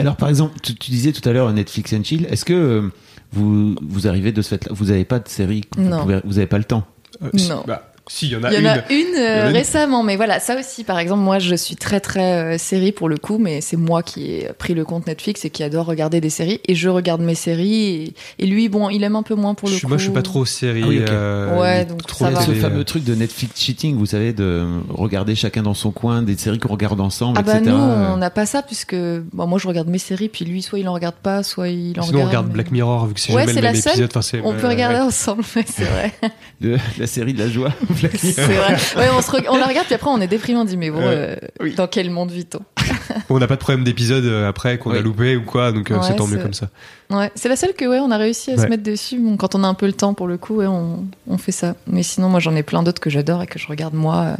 Alors, par exemple, tu, tu disais tout à l'heure Netflix and chill. Est-ce que euh, vous vous arrivez de ce fait-là? Vous n'avez pas de série vous Non. pouvez- Vous n'avez pas le temps? Euh, si- Non. bah, si, il y en a Il y en une. a une Il y en euh, a une. récemment, mais voilà, ça aussi, par exemple, moi, je suis très très euh, série pour le coup, mais c'est moi qui ai pris le compte Netflix et qui adore regarder des séries, et je regarde mes séries, et, et lui, bon, il aime un peu moins pour le Je coup. moi, je suis pas trop série. Ah oui, ok. euh, Ouais, donc trop ça Il y a va. ce fameux truc de Netflix cheating, vous savez, de regarder chacun dans son coin des séries qu'on regarde ensemble, Ah bah etc. nous, on n'a pas ça puisque bon, moi je regarde mes séries, puis lui soit il en regarde pas, soit il en Sinon, on regarde. regarde mais- Black Mirror, vu que c'est Ouais, jamais le même épisode. Enfin, c'est- On peut regarder ouais. ensemble, c'est vrai. De la série de la joie. C'est vrai. Ouais, on, se on la regarde, puis après on est déprimé, on dit mais bon, Ouais. euh, dans quel monde vit-on? On n'a pas de problème d'épisode euh, après qu'on a loupé ou quoi, donc euh, Ouais, c'est tant mieux comme ça. Ouais, c'est la seule que ouais, on a réussi à se mettre dessus. Bon, quand on a un peu le temps pour le coup, ouais, on, on fait ça. Mais sinon, moi j'en ai plein d'autres que j'adore et que je regarde moi euh,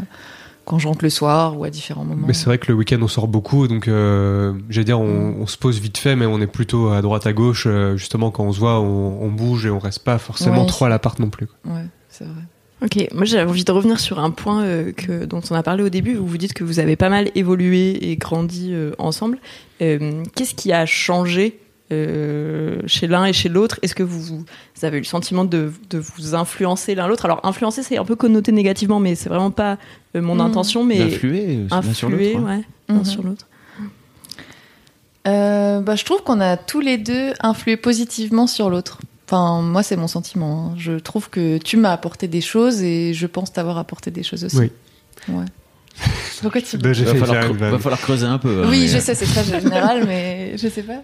quand je rentre le soir ou à différents moments. Mais c'est vrai que le week-end on sort beaucoup, donc euh, j'allais dire on, on se pose vite fait, mais on est plutôt à droite à gauche. euh, justement, quand on se voit, on, on bouge et on reste pas forcément Ouais, trop à l'appart non plus. quoi. Ouais, c'est vrai. Ok, moi j'avais envie de revenir sur un point euh, que, dont on a parlé au début, où vous dites que vous avez pas mal évolué et grandi euh, ensemble. Euh, Qu'est-ce qui a changé euh, chez l'un et chez l'autre? Est-ce que vous, vous avez eu le sentiment de, de vous influencer l'un l'autre? Alors influencer c'est un peu connoté négativement, mais c'est vraiment pas euh, mon Mhm. intention, mais D'influer euh, l'un sur influer, l'autre. hein. ouais, sur l'autre. Euh, bah, je trouve qu'on a tous les deux influé positivement sur l'autre. Enfin, moi, c'est mon sentiment. hein. Je trouve que tu m'as apporté des choses et je pense t'avoir apporté des choses aussi. Oui. Ouais. Pourquoi tu Bah, j'ai Va falloir, cre- va falloir creuser un peu. hein, Oui, mais, je euh, sais, c'est très général, mais je sais pas.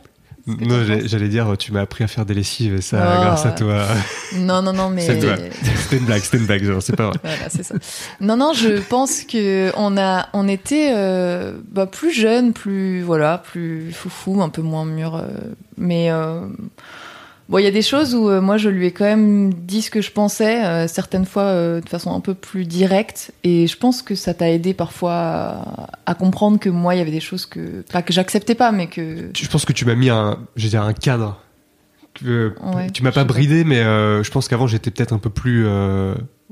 Non, j'allais- dire, tu m'as appris à faire des lessives et ça, Oh, grâce à toi. Non, non, non, mais. C'était une blague, c'était une blague, genre, c'est pas vrai. Voilà, c'est ça. Non, non, je pense que on a, on était euh, bah, plus jeunes, plus voilà, plus foufou, un peu moins mûr. euh, mais euh, bon, il y a des choses où euh, moi je lui ai quand même dit ce que je pensais, euh, certaines fois euh, de façon un peu plus directe, et je pense que ça t'a aidé parfois à, à comprendre que moi il y avait des choses que pas que j'acceptais pas, mais que Je pense que tu m'as mis un, je veux dire, un cadre. Ouais, tu m'as pas bridé, mais je pense qu'avant j'étais peut-être un peu plus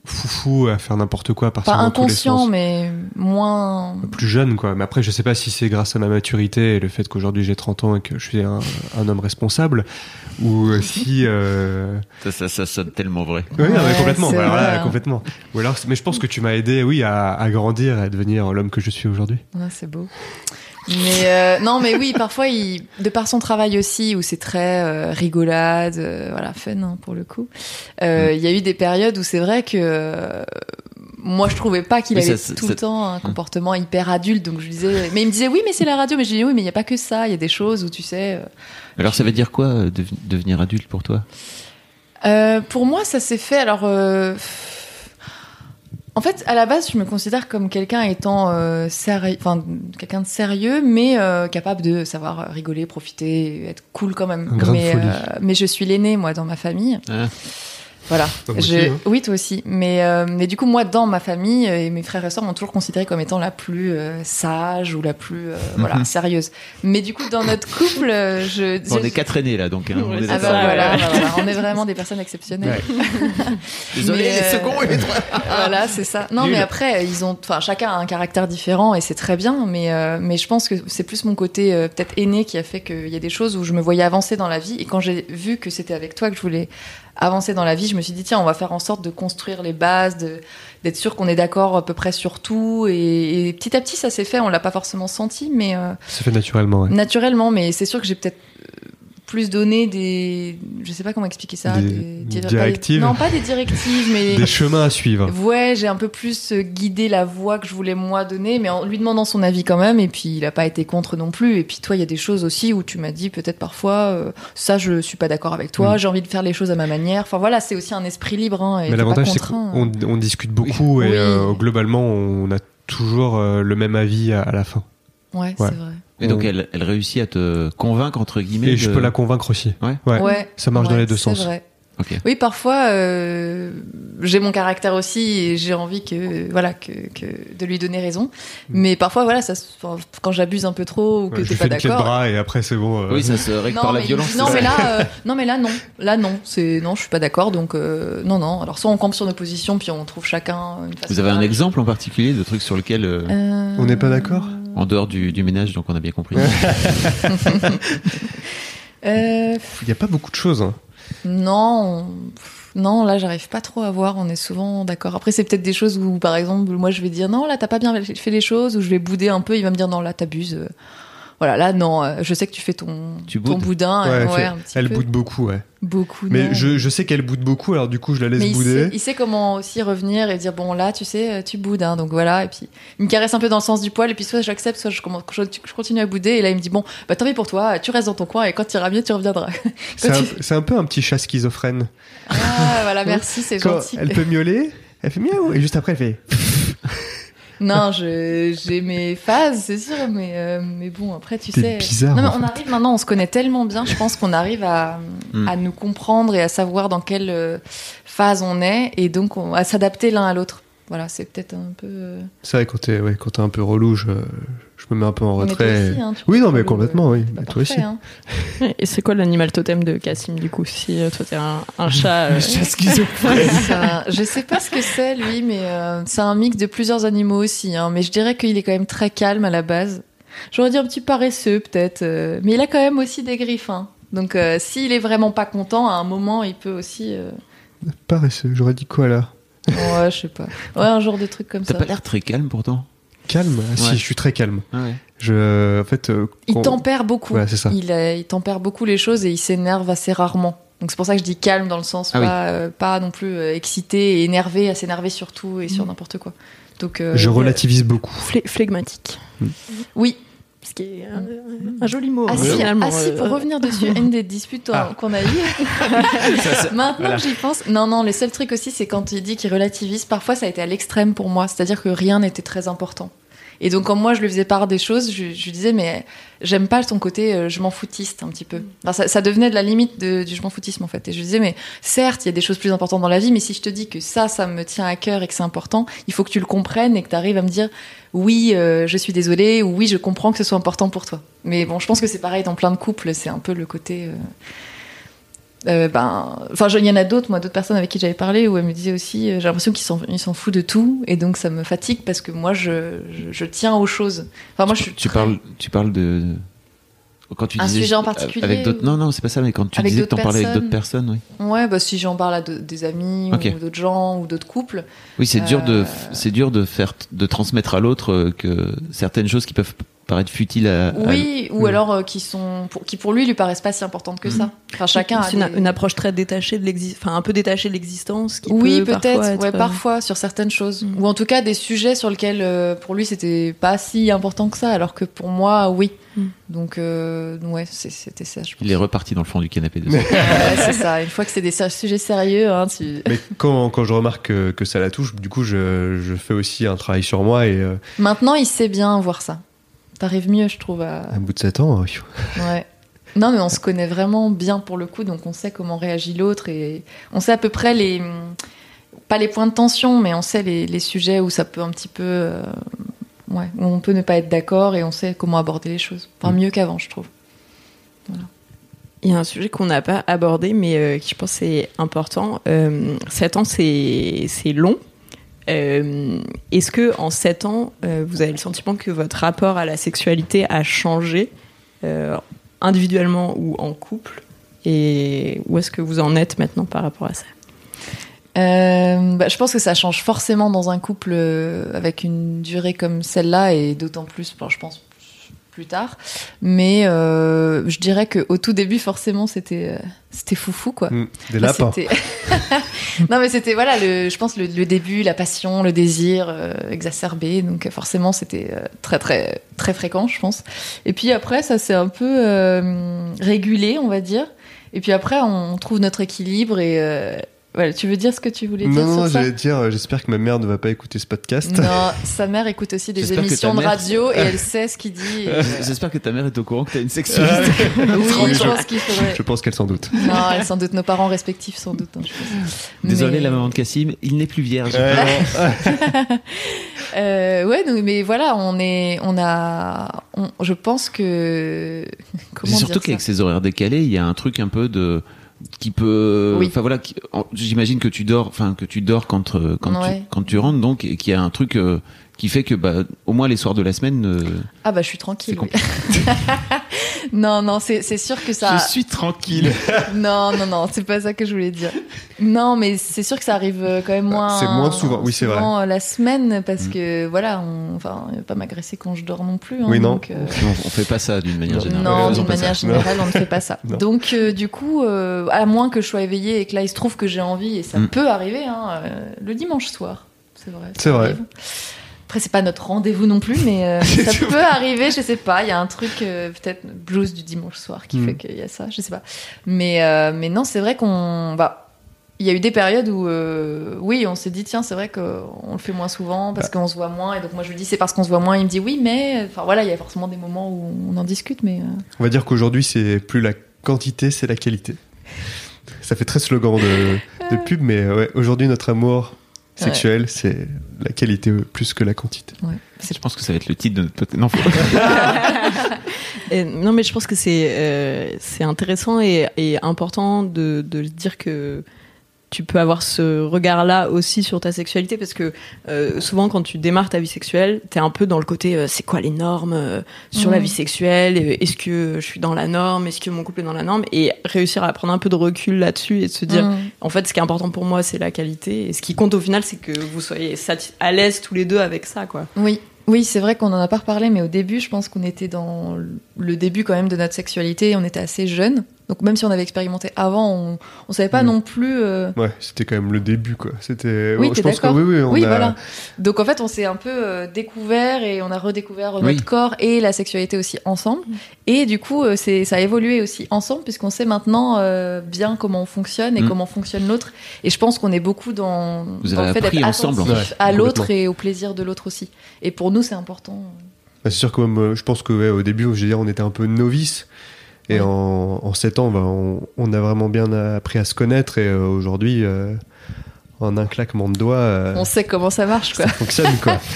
foufou à faire n'importe quoi, partir pas dans tous les inconscient, sens. mais moins. plus jeune quoi mais après je sais pas si c'est grâce à ma maturité et le fait qu'aujourd'hui j'ai 30 ans et que je suis un, un homme responsable ou si euh... Ça, ça, ça sonne tellement vrai. oui non, mais Ouais, complètement c'est Bah, alors là, vrai, complètement ou alors mais je pense que tu m'as aidé oui à, à grandir et à devenir l'homme que je suis aujourd'hui Ouais, c'est beau. Mais euh, non, mais oui, parfois, il, de par son travail aussi, où c'est très euh, rigolade, euh, voilà, fun hein, pour le coup. euh, Il y a eu des périodes où c'est vrai que euh, moi, je trouvais pas qu'il Oui, avait ça, tout le temps un comportement hyper adulte. Donc je disais, mais il me disait oui, mais c'est la radio. Mais je disais oui, mais il y a pas que ça. Il y a des choses où tu sais. euh, Alors ça veut dire quoi dev- devenir adulte pour toi? Euh, pour moi, ça s'est fait. Alors, euh, en fait, à la base, je me considère comme quelqu'un étant euh, sérieux, enfin quelqu'un de sérieux, mais euh, capable de savoir rigoler, profiter, être cool quand même. Un mais, folie. mais je suis l'aîné, moi, dans ma famille. Hein Voilà. Moi Je- aussi, hein. Oui, toi aussi. Mais, euh, mais du coup, moi, dans ma famille, euh, et mes frères et sœurs m'ont toujours considérée comme étant la plus euh, sage ou la plus euh, voilà, sérieuse. Mais du coup, dans notre couple, euh, je. On je- est quatre aînés là, donc hein, on est Ah bah voilà, voilà, on est vraiment des personnes exceptionnelles. Désolé, Mais, les euh, seconds et les trois. voilà, c'est ça. Non, Nul. mais après, ils ont, enfin, chacun a un caractère différent et c'est très bien. Mais, euh, mais je pense que c'est plus mon côté euh, peut-être aîné qui a fait qu'il y a des choses où je me voyais avancer dans la vie. Et quand j'ai vu que c'était avec toi que je voulais avancer dans la vie, je me suis dit tiens, on va faire en sorte de construire les bases, d'être sûr qu'on est d'accord à peu près sur tout. Et, et petit à petit, ça s'est fait. On l'a pas forcément senti, mais euh, ça fait naturellement ouais. naturellement. Mais c'est sûr que j'ai peut-être plus donné des, je sais pas comment expliquer ça, Des dir- directives non, pas des directives, mais des chemins à suivre Ouais, j'ai un peu plus euh, guidé la voie que je voulais moi donner, mais en lui demandant son avis quand même. Et puis il a pas été contre non plus. Et puis toi, il y a des choses aussi où tu m'as dit peut-être parfois euh, ça, je suis pas d'accord avec toi. Mm. J'ai envie de faire les choses à ma manière. Enfin voilà, c'est aussi un esprit libre. Hein, et mais l'avantage c'est qu'on on discute beaucoup et euh, globalement on a toujours euh, le même avis à, à la fin Ouais, Ouais. c'est vrai. Et donc elle, elle réussit à te convaincre entre guillemets. Et je peux la convaincre aussi. Ouais. Ouais. Ouais, Ça marche dans les deux sens. vrai. Ok. Oui, parfois, euh, j'ai mon caractère aussi et j'ai envie que, voilà, que, que de lui donner raison. Mais parfois, voilà, ça, quand j'abuse un peu trop ou que Ouais, je t'es pas fais une clé de d'accord. bras et après c'est bon. euh, Oui, ça se règle par la mais, violence. non, mais là, euh, non, mais là, non. Là, non. C'est non, je suis pas d'accord. Donc, euh, non, non. Alors, soit on campe sur nos positions, puis on trouve chacun une façon. Vous avez un exemple en particulier de trucs sur lequel, euh, Euh, On n'est pas d'accord? En dehors du, du ménage, donc on a bien compris. euh, Il n'y a pas beaucoup de choses. hein. Non, non, là j'arrive pas trop à voir. On est souvent d'accord. Après, c'est peut-être des choses où, par exemple, moi je vais dire non, là t'as pas bien fait les choses, ou je vais bouder un peu. Il va me dire non, là t'abuses. Voilà, là non, euh, je sais que tu fais ton, Tu ton boudin. Ouais, euh, elle, ouais, fait- un petit elle peu. boude beaucoup, ouais. beaucoup. Mais non. je, je sais qu'elle boude beaucoup, alors du coup je la laisse Mais il bouder. sait, il sait comment aussi revenir et dire bon là tu sais euh, tu boudes hein, donc voilà et puis il me caresse un peu dans le sens du poil et puis soit j'accepte soit je, commence- je, je continue à bouder et là il me dit bon bah tant pis pour toi tu restes dans ton coin et quand tu iras mieux tu reviendras C'est un, un peu un petit chat schizophrène. ah voilà merci c'est gentil elle peut miauler, elle fait miaou, et juste après elle fait. non je j'ai mes phases c'est sûr mais euh, mais bon après tu sais. bizarre, non mais on arrive maintenant on se connaît tellement bien je pense qu'on arrive à Hmm. à nous comprendre et à savoir dans quelle euh, phase on est et donc on, à s'adapter l'un à l'autre voilà c'est peut-être un peu euh, C'est vrai, quand t'es ouais, quand t'es un peu relou, je, je me mets un peu en mais toi retrait. aussi, hein, oui, non, mais relou, complètement, oui. Mais toi parfait, aussi. hein. Et c'est quoi l'animal totem de Cassim du coup Si euh, toi t'es un, un chat. euh, un- je sais pas ce que c'est lui, mais euh, c'est un mix de plusieurs animaux aussi. hein. mais je dirais qu'il est quand même très calme à la base. J'aurais dit un petit paresseux peut-être, euh, mais il a quand même aussi des griffes. hein. Donc euh, s'il est vraiment pas content, à un moment il peut aussi. euh, Paresseux, j'aurais dit quoi là? Ouais, je sais pas. Ouais, un genre de truc comme T'as ça. pas l'air très calme pourtant. Calme Ah, Si, Ouais. je suis très calme. Ah ouais. Je, en fait, euh, Il tempère beaucoup. Ouais, c'est ça. Il, euh, il tempère beaucoup les choses et il s'énerve assez rarement. Donc c'est pour ça que je dis calme dans le sens Ah oui. pas, euh, pas non plus euh, excité et énervé, à s'énerver sur tout et sur n'importe quoi. Donc euh, je euh, relativise beaucoup. flegmatique. Oui, Ce qui est un, un joli mot. Ah si, finalement, ah si, pour euh, revenir dessus, une des disputes Ah. euh, qu'on a eues. Maintenant que j'y pense, non, non, le seul truc aussi, c'est quand il dit qu'il relativise. Parfois, ça a été à l'extrême pour moi, c'est-à-dire que rien n'était très important. Et donc, quand moi je lui faisais part des choses, je, je lui disais, mais j'aime pas ton côté euh, je m'en foutiste un petit peu. Enfin, ça, ça devenait de la limite de- du je m'en foutisme en fait. Et je lui disais, mais certes, il y a des choses plus importantes dans la vie, mais si je te dis que ça, ça me tient à cœur et que c'est important, il faut que tu le comprennes et que tu arrives à me dire, oui, euh, je suis désolée, ou oui, je comprends que ce soit important pour toi. Mais bon, je pense que c'est pareil dans plein de couples, c'est un peu le côté. euh, euh, ben, enfin, il y en a d'autres, moi, d'autres personnes avec qui j'avais parlé où elles me disaient aussi, j'ai l'impression qu'ils s'en, foutent de tout, et donc ça me fatigue parce que moi, je, je, je tiens aux choses. Enfin, moi, je suis tu très- parles, tu parles de quand tu Un disais sujet en particulier avec d'autres. ou- Non, non, c'est pas ça. Mais quand tu Avec disais que t'en parlais avec d'autres personnes, oui. Ouais, bah si j'en parle à de- des amis ou d'autres gens ou d'autres couples. Oui, c'est dur de, Euh, c'est dur de faire, de transmettre à l'autre euh, que certaines choses qui peuvent paraître futiles à. à- Oui, ou Mm. alors euh, qui sont pour, qui pour lui lui paraissent pas si importantes que ça. Enfin, chacun a C'est une, des- une approche très détachée de l'existence, enfin un peu détachée de l'existence. Oui, peut peut-être, parfois être, ouais, euh, parfois sur certaines choses, Mm. ou en tout cas des sujets sur lesquels euh, pour lui c'était pas si important que ça, alors que pour moi oui. Mm. Donc euh, ouais, c'est- c'était ça. Je pense. Il est reparti dans le fond du canapé. Ouais, c'est ça. Une fois que c'est des sujets sérieux, hein, tu... Mais quand, quand je remarque que, que ça la touche, du coup, je, je fais aussi un travail sur moi et euh, maintenant il sait bien voir ça. T'arrives mieux, je trouve. À... à bout de 7 ans, faut- Ouais. Non, mais on se connaît vraiment bien pour le coup, donc on sait comment réagit l'autre et on sait à peu près les. Pas les points de tension, mais on sait les, les sujets où ça peut un petit peu. euh, Ouais, où on peut ne pas être d'accord et on sait comment aborder les choses. Enfin, Mm. mieux qu'avant, je trouve. Il y a un sujet qu'on n'a pas abordé, mais euh, qui je pense est important. Euh, 7 ans, c'est c'est long. Euh, Est-ce que en 7 ans, euh, vous avez le sentiment que votre rapport à la sexualité a changé euh, individuellement ou en couple? Et où est-ce que vous en êtes maintenant par rapport à ça? Bah, je pense que ça change forcément dans un couple avec une durée comme celle-là et d'autant plus, je pense, plus tard. Mais euh, je dirais qu'au tout début, forcément, c'était euh, c'était foufou, quoi. Mm, des lapins. non, mais c'était, voilà, le, je pense, le, le début, la passion, le désir euh, exacerbé. Donc, forcément, c'était euh, très, très, très fréquent, je pense. Et puis après, ça s'est un peu euh, régulé, on va dire. Et puis après, on trouve notre équilibre et, Voilà, tu veux dire ce que tu voulais dire Non, non, j'allais dire, euh, j'espère que ma mère ne va pas écouter ce podcast. Non, sa mère écoute aussi des J'espère que émissions ta de mère- radio et elle sait ce qu'il dit. et, J'espère que ta mère est au courant que t'as une sexualité. oui, je pense qu'il faudrait. Je pense qu'elle s'en doute. Non, elle, sans doute nos parents respectifs, sans doute. hein, je pense. Désolé, Mais- la maman de Cassim, il n'est plus vierge. Euh, ouais, donc, mais voilà, on est, on a, on- je pense que. Comment C'est surtout dire qu'avec ces horaires décalés, il y a un truc un peu de qui peut Oui. enfin voilà qui- en- j'imagine que tu dors enfin que tu dors quand euh, quand Ouais. tu quand tu rentres donc et qu'il y a un truc euh, qui fait que bah au moins les soirs de la semaine euh, Ah bah je suis tranquille. Oui. non, non, c'est c'est sûr que ça. je suis tranquille Non, non, non, c'est pas ça que je voulais dire. Non, mais c'est sûr que ça arrive euh, quand même moins. C'est moins souvent, oui, c'est vrai. euh, la semaine, parce Mm. que voilà, on, enfin, il va pas m'agresser quand je dors non plus. hein, Oui, non. donc, euh, on, on fait pas ça d'une manière générale Non, d'une manière générale, on ne fait pas ça. Non. Donc, euh, du coup, euh, à moins que je sois éveillée et que là, il se trouve que j'ai envie, et ça Mm. peut arriver, hein, euh, le dimanche soir. C'est vrai. C'est vrai. arrive. Après, c'est pas notre rendez-vous non plus, mais euh, ça peut arriver, je sais pas. Il y a un truc, euh, peut-être blues du dimanche soir qui Mm. fait qu'il y a ça, je sais pas. Mais, euh, mais non, c'est vrai qu'on. Bah, il y a eu des périodes où, oui, on s'est dit, tiens, c'est vrai qu'on le fait moins souvent parce Bah. qu'on se voit moins. Et donc, moi, je lui dis, c'est parce qu'on se voit moins. Il me dit, oui, mais. Enfin, voilà, il y a forcément des moments où on en discute, mais. On va dire qu'aujourd'hui, c'est plus la quantité, c'est la qualité. Ça fait très slogan de, de pub, mais ouais, aujourd'hui, notre amour sexuel, c'est la qualité plus que la quantité. ouais. je pense que ça va être le titre de notre podcast non faut- Et non, mais je pense que c'est euh, c'est intéressant et, et important de, de dire que tu peux avoir ce regard-là aussi sur ta sexualité parce que euh, souvent quand tu démarres ta vie sexuelle, t'es un peu dans le côté euh, c'est quoi les normes euh, sur la vie sexuelle Est-ce que je suis dans la norme Est-ce que mon couple est dans la norme Et réussir à prendre un peu de recul là-dessus et de se dire Mm. en fait, ce qui est important pour moi, c'est la qualité. Et ce qui compte au final, c'est que vous soyez à l'aise tous les deux avec ça, quoi. Oui, oui, c'est vrai qu'on en a pas reparlé, mais au début, je pense qu'on était dans le début quand même de notre sexualité. On était assez jeunes, donc même si on avait expérimenté avant, on, on savait pas Mm. non plus. euh, Ouais, c'était quand même le début, quoi. C'était. Oui, je pense que d'accord oui, oui, on oui, a- voilà. Donc en fait, on s'est un peu euh, découvert et on a redécouvert notre Oui. corps et la sexualité aussi ensemble. Et du coup, euh, c'est ça a évolué aussi ensemble puisqu'on sait maintenant euh, bien comment on fonctionne et Mm. comment fonctionne l'autre. Et je pense qu'on est beaucoup dans, Vous dans avez le fait d'être ensemble, en attentif fait. à l'autre et au plaisir de l'autre aussi. Et pour nous, c'est important. Bah, c'est sûr que même, euh, je pense que ouais, au début, je veux dire, on était un peu novices. Et Ouais. en, en 7 ans, bah, on, on a vraiment bien appris à se connaître. Et euh, aujourd'hui, euh, en un claquement de doigts, euh, On sait comment ça marche, quoi. ça fonctionne, quoi.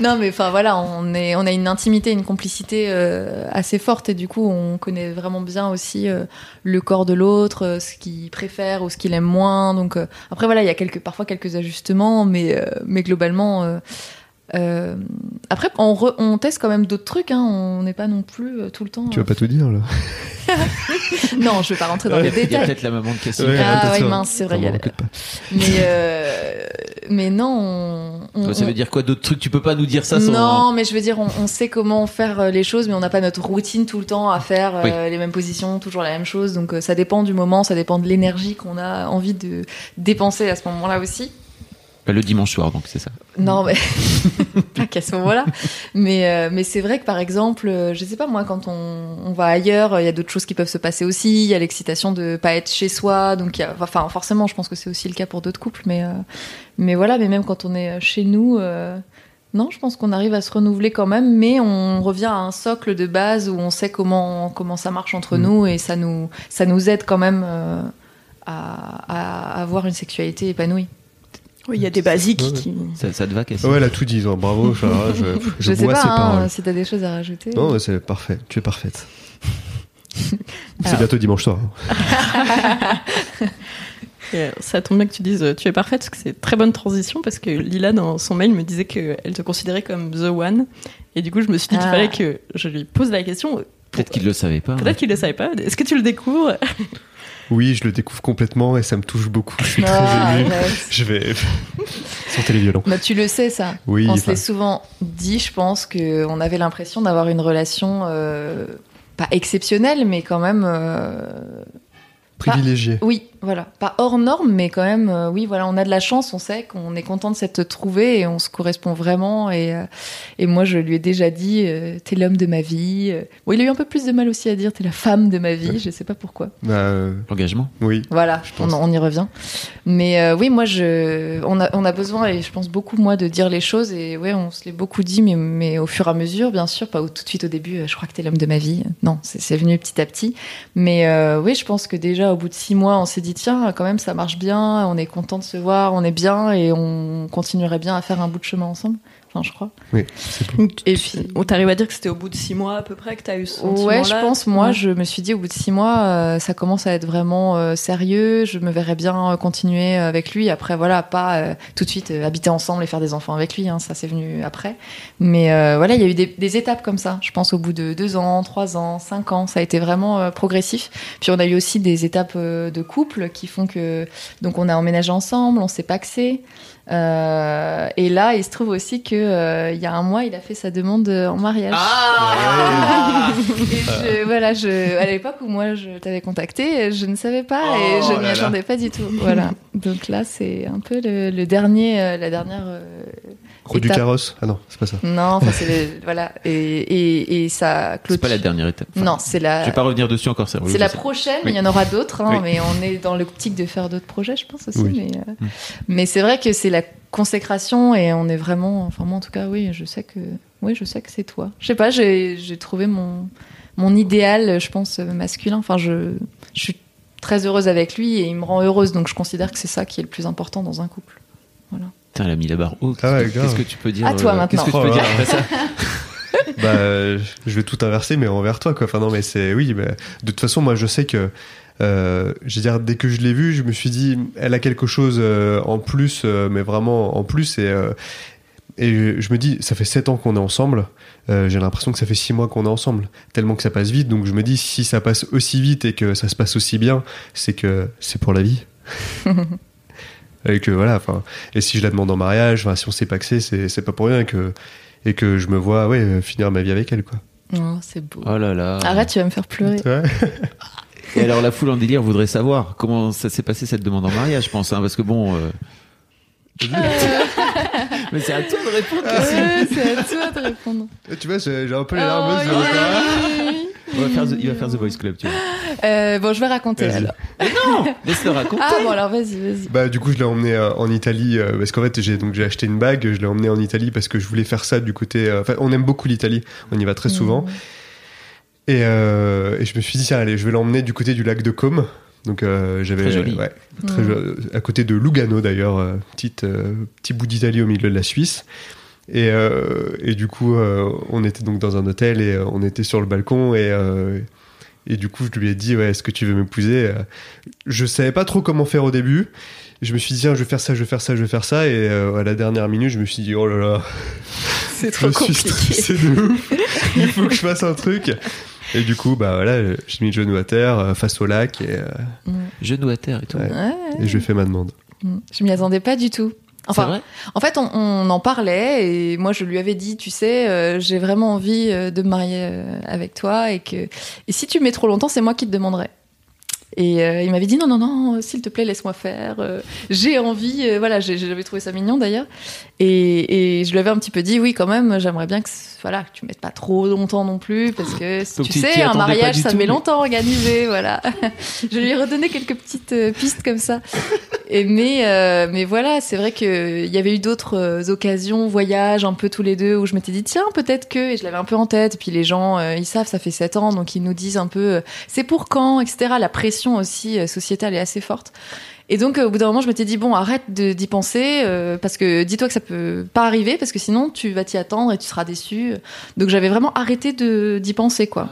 Non, mais enfin voilà, on, est, on a une intimité, une complicité assez forte et du coup, on connaît vraiment bien aussi le corps de l'autre, ce qu'il préfère ou ce qu'il aime moins. Donc après voilà, il y a quelques, parfois quelques ajustements, mais, mais globalement. Euh, euh, après, on, re- on teste quand même d'autres trucs. Hein, on n'est pas non plus euh, tout le temps. tu vas pas tout dire, là. Non, je vais pas rentrer dans les il y a détails. peut-être la maman de Cassim Ouais, Ah ouais, mince, c'est vrai, il y a. Mais euh, mais non, on, on- ça veut dire quoi d'autres trucs? Tu peux pas nous dire ça sans Non, mais je veux dire, on, on sait comment faire euh, les choses, mais on n'a pas notre routine tout le temps à faire euh, les mêmes positions, toujours la même chose. Donc euh, ça dépend du moment, ça dépend de l'énergie qu'on a envie de dépenser à ce moment-là aussi. Bah, le dimanche soir donc c'est ça Non, mais pas qu'à ce moment-là. Mais, euh, mais c'est vrai que par exemple, euh, je sais pas moi, quand on, on va ailleurs, il y a d'autres choses qui peuvent se passer aussi. Il y a l'excitation de pas être chez soi, donc il y a, enfin forcément, je pense que c'est aussi le cas pour d'autres couples. Mais euh, mais voilà, mais même quand on est chez nous. non, je pense qu'on arrive à se renouveler quand même, mais on revient à un socle de base où on sait comment, comment ça marche entre Mm. nous et ça nous, ça nous aide quand même à, à avoir une sexualité épanouie. Oui, il y a des basiques Ouais, qui. ça, ça te va Cassim Ouais, elle a tout dit. hein. Bravo. Je, je, Je, sais pas ses hein, paroles. si t'as des choses à rajouter. Non, c'est parfait. Tu es parfaite. C'est Alors. bientôt dimanche soir. hein. Ça tombe bien que tu dises euh, tu es parfaite, parce que c'est une très bonne transition, parce que Lila, dans son mail, me disait qu'elle te considérait comme The One. Et du coup, je me suis dit qu'il Ah. fallait que je lui pose la question. peut-être qu'il le savait pas Peut-être qu'il ne le savait pas. Est-ce que tu le découvres? Oui, je le découvre complètement et ça me touche beaucoup. Je suis Ah, très ému. arrête. Je vais. Sentez les violons. Bah, tu le sais, ça. Oui, On se enfin, l'est souvent dit, je pense, qu'on avait l'impression d'avoir une relation euh, pas exceptionnelle, mais quand même. euh, privilégié. Oui, voilà, pas hors norme, mais quand même, euh, oui, voilà, on a de la chance, on sait qu'on est content de s'être trouvé et on se correspond vraiment. Et, euh, et moi, je lui ai déjà dit, euh, t'es l'homme de ma vie. Euh, Bon, il a eu un peu plus de mal aussi à dire, t'es la femme de ma vie, je sais pas pourquoi. Bah, euh, L'engagement. oui. Voilà, Je on, pense. on y revient. Mais euh, oui, moi, je, on, a, on a besoin, et je pense beaucoup, moi, de dire les choses. Et ouais, on se l'est beaucoup dit, mais, mais au fur et à mesure, bien sûr, pas au- tout de suite au début, euh, je crois que t'es l'homme de ma vie. Non, c'est c'est venu petit à petit. Mais euh, oui, je pense que déjà, au bout de six mois, on s'est dit, tiens, quand même, ça marche bien, on est content de se voir, on est bien, et on continuerait bien à faire un bout de chemin ensemble. Enfin, je crois. Oui. Et puis, on t'arrive à dire que c'était au bout de six mois à peu près que t'as eu ce sentiment Ouais, je pense. Moi, je me suis dit au bout de six mois, euh, ça commence à être vraiment euh, sérieux. Je me verrais bien euh, continuer avec lui. Après, voilà, pas euh, tout de suite euh, habiter ensemble et faire des enfants avec lui. Hein, ça, c'est venu après. Mais euh, voilà, il y a eu des, des étapes comme ça. Je pense au bout de deux ans, trois ans, cinq ans, ça a été vraiment euh, progressif. Puis on a eu aussi des étapes euh, de couple qui font que donc on a emménagé ensemble, on s'est paxé. Euh, et là, il se trouve aussi que euh, il y a un mois, il a fait sa demande en mariage. Ah Et je, voilà, je, à l'époque où moi je t'avais contacté, je ne savais pas et Oh je n'y là. attendais pas du tout. Voilà. Donc là, c'est un peu le, le dernier, euh, la dernière. Du carrosse. Ah non, c'est pas ça. Non, enfin c'est le- voilà et, et, et ça C'est clôture. pas la dernière étape. Enfin, Non, c'est la. Je vais pas revenir dessus encore. C'est C'est la prochaine, mais il y en aura d'autres, hein, Oui. mais on est dans l'optique de faire d'autres projets, je pense aussi. Oui. Mais, euh, Mm. mais c'est vrai que c'est la consécration et on est vraiment. Enfin, moi en tout cas, oui, je sais que, oui, je sais que c'est toi. Je sais pas, j'ai j'ai trouvé mon, mon idéal, je pense, masculin. Enfin, je, je suis très heureuse avec lui et il me rend heureuse, donc je considère que c'est ça qui est le plus important dans un couple. Putain, elle a mis la barre haute. Ah ouais, Qu'est-ce que tu peux dire À toi, euh, Qu'est-ce que tu maintenant. peux Oh dire là après ça bah, je vais tout inverser, mais envers toi, quoi. Enfin, non, mais c'est, oui, bah, de toute façon, moi, je sais que, euh, je veux dire, dès que je l'ai vue, je me suis dit, elle a quelque chose euh, en plus, euh, mais vraiment en plus, et, euh, et je me dis, ça fait 7 ans qu'on est ensemble, euh, j'ai l'impression que ça fait 6 mois qu'on est ensemble, tellement que ça passe vite, donc je me dis, si ça passe aussi vite et que ça se passe aussi bien, c'est que c'est pour la vie. et que voilà, enfin, et si je la demande en mariage, si on s'est paxé, c'est, c'est pas pour rien que, et que je me vois, ouais, euh, finir ma vie avec elle, quoi. Oh, c'est beau. Oh là là. Arrête, tu vas me faire pleurer. Ouais. Et alors la foule en délire voudrait savoir comment ça s'est passé cette demande en mariage, je pense, hein, parce que bon. euh, Mais c'est à toi de répondre. Ouais, c'est à toi de répondre. Tu vois, j'ai un peu les Oh, larmes aux yeux, On va faire the- il va faire The Voice Club, tu vois. Euh, bon, je vais raconter Vas-y. alors. Laisse-le raconter. Ah bon, alors vas-y, vas-y. Bah du coup je l'ai emmené euh, en Italie euh, parce qu'en fait j'ai donc j'ai acheté une bague, je l'ai emmené en Italie parce que je voulais faire ça du côté. euh, Enfin on aime beaucoup l'Italie, on y va très souvent. Et, euh, et je me suis dit tiens allez je vais l'emmener du côté du lac de Côme. Donc euh, j'avais Très joli. ouais, très jo- à côté de Lugano d'ailleurs, euh, petite euh, petit bout d'Italie au milieu de la Suisse. Et, euh, et du coup euh, on était donc dans un hôtel et euh, on était sur le balcon et euh, et du coup, je lui ai dit, ouais, est-ce que tu veux m'épouser? Je savais pas trop comment faire au début. Je me suis dit, tiens, je vais faire ça, je vais faire ça, je vais faire ça. Et euh, à la dernière minute, je me suis dit, oh là là, C'est je trop suis compliqué. stressé de ouf. Il faut que je fasse un truc. Et du coup, bah voilà, j'ai mis le genou à terre face au lac et, euh, Genou à terre et tout. Ouais. Ouais, et je lui ai fait ma demande. je m'y attendais pas du tout. Enfin, en fait, on, on en parlait et moi, je lui avais dit, tu sais, euh, j'ai vraiment envie euh, de me marier euh, avec toi et que et si tu mets trop longtemps, c'est moi qui te demanderai. Et euh, il m'avait dit non non non, s'il te plaît laisse-moi faire. euh, j'ai envie, euh, voilà, j'avais trouvé ça mignon d'ailleurs. Et, et je lui avais un petit peu dit oui quand même, j'aimerais bien que voilà que tu mettes pas trop longtemps non plus parce que tu sais un mariage ça tout, met mais- longtemps à organiser voilà. je lui ai redonné quelques petites pistes comme ça. Et mais mais voilà, c'est vrai que il y avait eu d'autres occasions, voyages un peu tous les deux où je m'étais dit tiens peut-être que et je l'avais un peu en tête. Et puis les gens ils savent ça fait sept ans donc ils nous disent un peu c'est pour quand etc. La pression aussi euh, sociétale est assez forte. Et donc euh, au bout d'un moment je m'étais dit bon arrête de- d'y penser euh, parce que dis-toi que ça peut pas arriver parce que sinon tu vas t'y attendre et tu seras déçu. Donc j'avais vraiment arrêté de d'y penser quoi.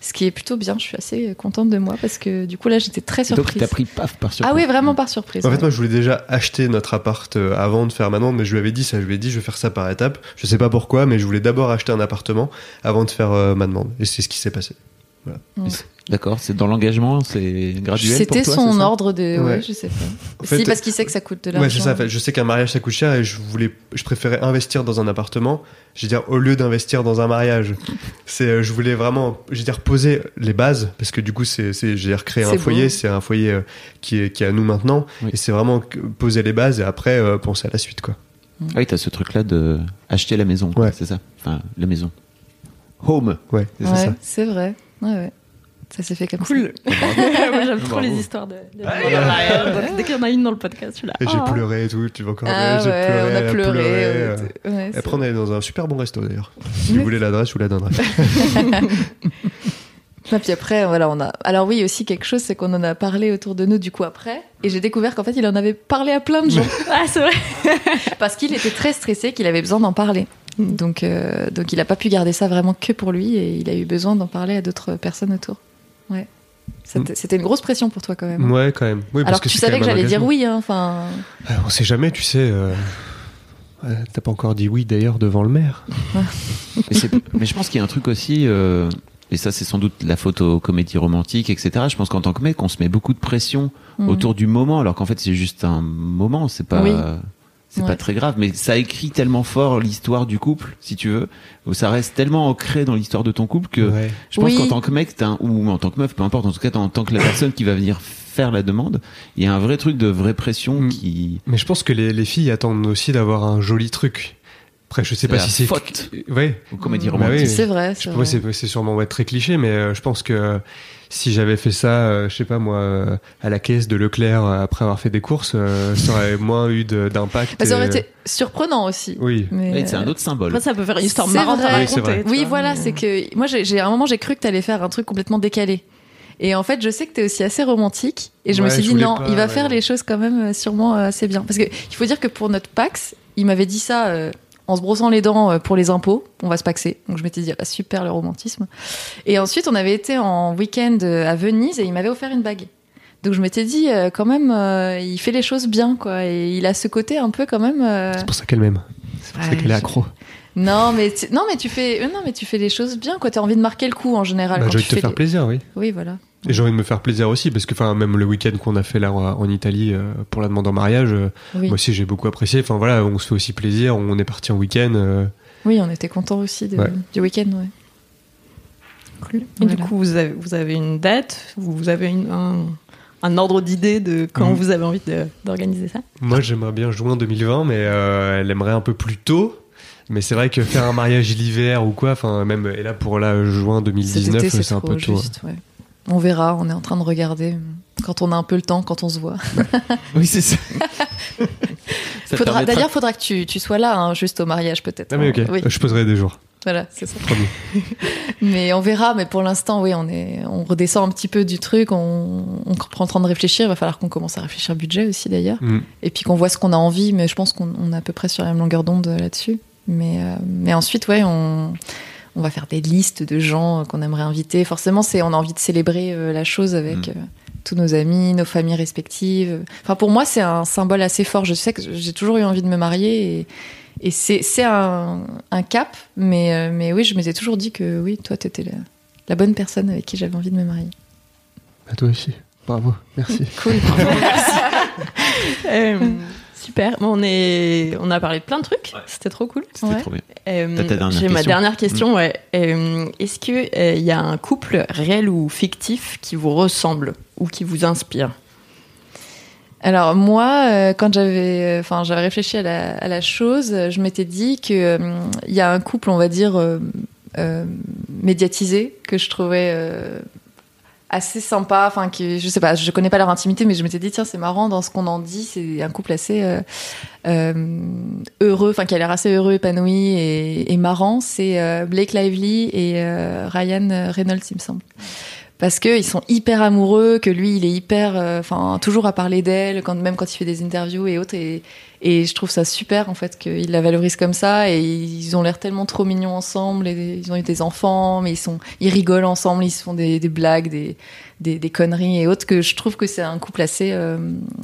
Ce qui est plutôt bien. Je suis assez contente de moi parce que du coup là j'étais très Donc surprise. t'as pris paf par surprise. Ah oui, vraiment par surprise. En fait, ouais. moi, je voulais déjà acheter notre appart avant de faire ma demande, mais je lui avais dit ça. Je lui ai dit, je vais faire ça par étapes. Je sais pas pourquoi, mais je voulais d'abord acheter un appartement avant de faire euh, ma demande. Et c'est ce qui s'est passé. C'est- D'accord, c'est dans l'engagement, c'est graduel. C'était son ordre de. Ouais, Ouais. je sais pas. En fait, si, parce qu'il sait que ça coûte de l'argent. Ouais, c'est ça. en fait, Je sais qu'un mariage ça coûte cher et je voulais, je préférais investir dans un appartement. Je veux dire, au lieu d'investir dans un mariage, c'est, euh, je voulais vraiment, je veux dire, poser les bases parce que du coup, c'est, c'est, j'ai recréé un foyer. C'est un foyer euh, qui est, qui est à nous maintenant Oui. et c'est vraiment poser les bases et après euh, penser à la suite, quoi. Ah oui, t'as ce truc-là de acheter la maison, Ouais. c'est ça. Enfin, la maison. Home. Ouais, c'est Ouais, ça. c'est vrai. Ouais, ouais. Ça s'est fait comme Cool. Moi, j'aime trop les histoires de, de Dès qu'il y en a une dans le podcast, suis là. Et j'ai ah. pleuré et tout. Tu vas encore. Ah j'ai ouais, pleuré, on a pleuré. on- ouais, Et c'est- Après, on est dans un super bon resto d'ailleurs. Si vous voulez l'adresse, vous la donnerai. Ah, puis après, voilà, on a. Alors oui, aussi quelque chose, c'est qu'on en a parlé autour de nous du coup après, et j'ai découvert qu'en fait, il en avait parlé à plein de gens Ah, c'est vrai. parce qu'il était très stressé, qu'il avait besoin d'en parler. Donc, euh, donc il a pas pu garder ça vraiment que pour lui, et il a eu besoin d'en parler à d'autres personnes autour. Ouais. C'était c'était une grosse pression pour toi quand même. ouais, quand même. Oui, parce Alors que, tu savais que j'allais dire oui, hein, enfin. Ah, On sait jamais, tu sais. euh, ouais, T'as pas encore dit oui d'ailleurs devant le maire. Mais, je pense qu'il y a un truc aussi, euh, et ça c'est sans doute la photo comédie romantique, etc. Je pense qu'en tant que mec, on se met beaucoup de pression Mhm. autour du moment, alors qu'en fait c'est juste un moment, c'est pas. Oui. C'est Ouais. pas très grave, mais ça écrit tellement fort l'histoire du couple, si tu veux, où ça reste tellement ancré dans l'histoire de ton couple que Ouais. je pense Oui. qu'en tant que mec, t'as un- ou en tant que meuf, peu importe, en tout cas en tant que la personne qui va venir faire la demande, il y a un vrai truc de vraie pression Mm. qui. Mais je pense que les, les filles attendent aussi d'avoir un joli truc. Après, je sais pas si c'est. faute Ouais. aux comédies Bah romantiques. oui. C'est vrai. Je c'est moi, vrai. c'est c'est sûrement ouais, très cliché, mais euh, je pense que euh, si j'avais fait ça, euh, je sais pas moi, euh, à la caisse de Leclerc euh, après avoir fait des courses, euh, ça aurait moins eu d'impact. Bah, ça aurait et- été surprenant aussi. Oui. C'est un autre symbole. Après, ça peut faire une histoire marrante vrai. à Oui, c'est raconter. Oui, vois, voilà, mais- c'est que moi, j'ai à un moment, j'ai cru que t'allais faire un truc complètement décalé. Et en fait, je sais que t'es aussi assez romantique. Et je me suis je dit, non, pas, il va ouais. faire les choses quand même sûrement assez bien. Parce que il faut dire que pour notre Pax, il m'avait dit ça euh, en se brossant les dents euh, pour les impôts. On va se paxer. Donc je m'étais dit, ah, super le romantisme. Et ensuite, on avait été en week-end euh, à Venise et il m'avait offert une bague. Donc je m'étais dit, euh, quand même, euh, il fait les choses bien, quoi. Et il a ce côté un peu quand même. euh, C'est pour ça qu'elle m'aime. C'est pour ça qu'elle est accro. Non, mais tu... non, mais tu fais, non, mais tu fais les choses bien, quoi. T'as envie de marquer le coup en général. Bah, quand j'ai envie tu de te fais faire les- plaisir, oui. Oui, voilà. Et j'ai envie de me faire plaisir aussi, parce que enfin, même le week-end qu'on a fait là en Italie euh, pour la demande en mariage, euh, Oui. moi aussi j'ai beaucoup apprécié. Enfin voilà, on se fait aussi plaisir, on est parti en week-end. euh, Oui, on était contents aussi de- Ouais. du week-end, ouais. Cool. Et du coup, vous avez, vous avez une date Vous avez une- un, un ordre d'idée de quand Mm. vous avez envie d'organiser ça? Moi j'aimerais bien juin 2020, mais euh, elle aimerait un peu plus tôt. Mais c'est vrai que faire un mariage l'hiver ou quoi, enfin même et là pour là juin Cet 2019, été, c'est un trop peu tôt. juste, ouais. On verra, on est en train de regarder quand on a un peu le temps, quand on se voit. Oui, c'est ça. Ça Faudra- permettra- D'ailleurs, faudra que tu, tu sois là, hein, juste au mariage peut-être. Ah mais ok, hein. Oui, je poserai des jours, voilà, c'est ça. promis. Mais on verra, mais pour l'instant, oui, on, est, on redescend un petit peu du truc, on, on prend le temps de réfléchir, il va falloir qu'on commence à réfléchir budget aussi d'ailleurs. Mm. et puis qu'on voit ce qu'on a envie, mais je pense qu'on on est à peu près sur la même longueur d'onde euh, là-dessus. Mais, euh, mais ensuite, ouais, on, on va faire des listes de gens euh, qu'on aimerait inviter. Forcément, c'est on a envie de célébrer euh, la chose avec Mm. euh, tous nos amis, nos familles respectives. Enfin, pour moi, c'est un symbole assez fort. Je sais que j'ai toujours eu envie de me marier et, et c'est c'est un, un cap. Mais, euh, mais oui, je m'étais toujours dit que oui, toi, t'étais la, la bonne personne avec qui j'avais envie de me marier. À toi aussi, bravo, merci. Cool. Euh, Super. Bon, on, est... on a parlé de plein de trucs. C'était trop cool. C'était Ouais. trop bien. Euh, J'ai ma dernière question. Ouais. Euh, Est-ce qu'il y a un couple réel ou fictif qui vous ressemble ou qui vous inspire? Alors moi, euh, quand j'avais, enfin, j'avais réfléchi à la, à la chose, euh, je m'étais dit que euh, il y a un couple, on va dire, euh, euh, médiatisé que je trouvais euh, assez sympa. Enfin, qui, je sais pas, je connais pas leur intimité, mais je m'étais dit tiens, c'est marrant dans ce qu'on en dit, c'est un couple assez euh, euh, heureux, enfin qui a l'air assez heureux, épanoui et, et marrant. C'est euh, Blake Lively et euh, Ryan Reynolds, il me semble parce que ils sont hyper amoureux, que lui il est hyper, euh, enfin toujours à parler d'elle, quand même quand il fait des interviews et autres, et, et je trouve ça super en fait qu'il la valorise comme ça, et ils ont l'air tellement trop mignons ensemble, ils ont eu des enfants, mais ils sont, ils rigolent ensemble, ils se font des, blagues, des, des, conneries et autres, que je trouve que c'est un couple assez, euh,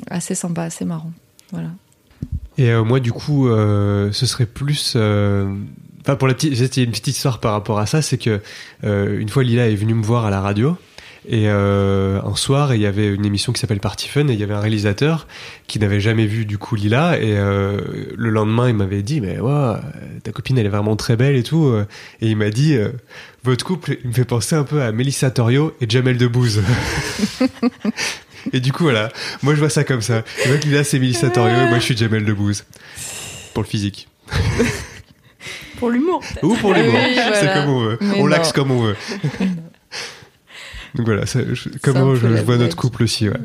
assez sympa, assez marrant, voilà. Et euh, moi, du coup, euh, ce serait plus Enfin, pour la petite, j'ai une petite histoire par rapport à ça, c'est que une fois Lila est venue me voir à la radio. Et euh, un soir, il y avait une émission qui s'appelle Party Fun et il y avait un réalisateur qui n'avait jamais vu du coup Lila. Et euh, le lendemain il m'avait dit mais ouais ta copine elle est vraiment très belle et tout et il m'a dit euh, votre couple il me fait penser un peu à Melissa Torio et Jamel Debbouze. Et du coup voilà. Moi je vois ça comme ça. Je vois que Lila c'est Melissa Torio et moi je suis Jamel Debbouze. Pour le physique. Pour l'humour. ou pour l'humour. Oui, c'est voilà. comme on veut. Mais on l'axe comme on veut donc voilà ça- je- comment un je, vois notre couple aussi ouais.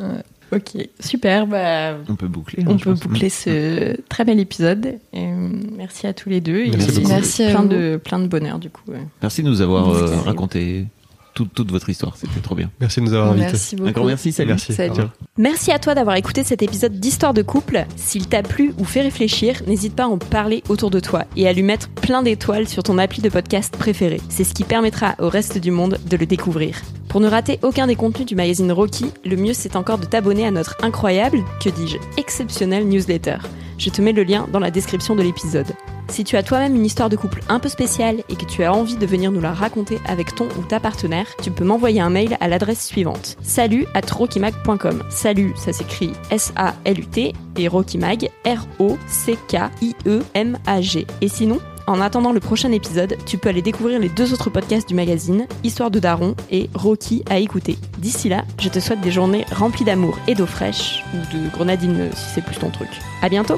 Ok, super. Bah, On peut boucler. on peut pense. boucler ce très bel épisode. Et, euh, merci à tous les deux. Et Merci aussi beaucoup. Merci plein de plein de bonheur du coup. ouais. Merci de nous avoir euh, Merci. raconté toute, toute votre histoire. C'était trop bien. merci de nous avoir invités Merci beaucoup. Encore merci, salut. merci Salut. Revoir. Merci à toi d'avoir écouté cet épisode d'Histoire de couple. S'il t'a plu ou fait réfléchir, n'hésite pas à en parler autour de toi et à lui mettre plein d'étoiles sur ton appli de podcast préféré. C'est ce qui permettra au reste du monde de le découvrir. Pour ne rater aucun des contenus du magazine Rocky, le mieux c'est encore de t'abonner à notre incroyable, que dis-je, exceptionnel newsletter. Je te mets le lien dans la description de l'épisode. Si tu as toi-même une histoire de couple un peu spéciale et que tu as envie de venir nous la raconter avec ton ou ta partenaire, tu peux m'envoyer un mail à l'adresse suivante salut at rockymag.com. Salut, ça s'écrit S-A-L-U-T et Rockymag R-O-C-K-I-E-M-A-G. Et sinon, en attendant le prochain épisode, tu peux aller découvrir les deux autres podcasts du magazine, Histoire de Daron et Rocky à écouter. D'ici là, je te souhaite des journées remplies d'amour et d'eau fraîche, ou de grenadine si c'est plus ton truc. À bientôt!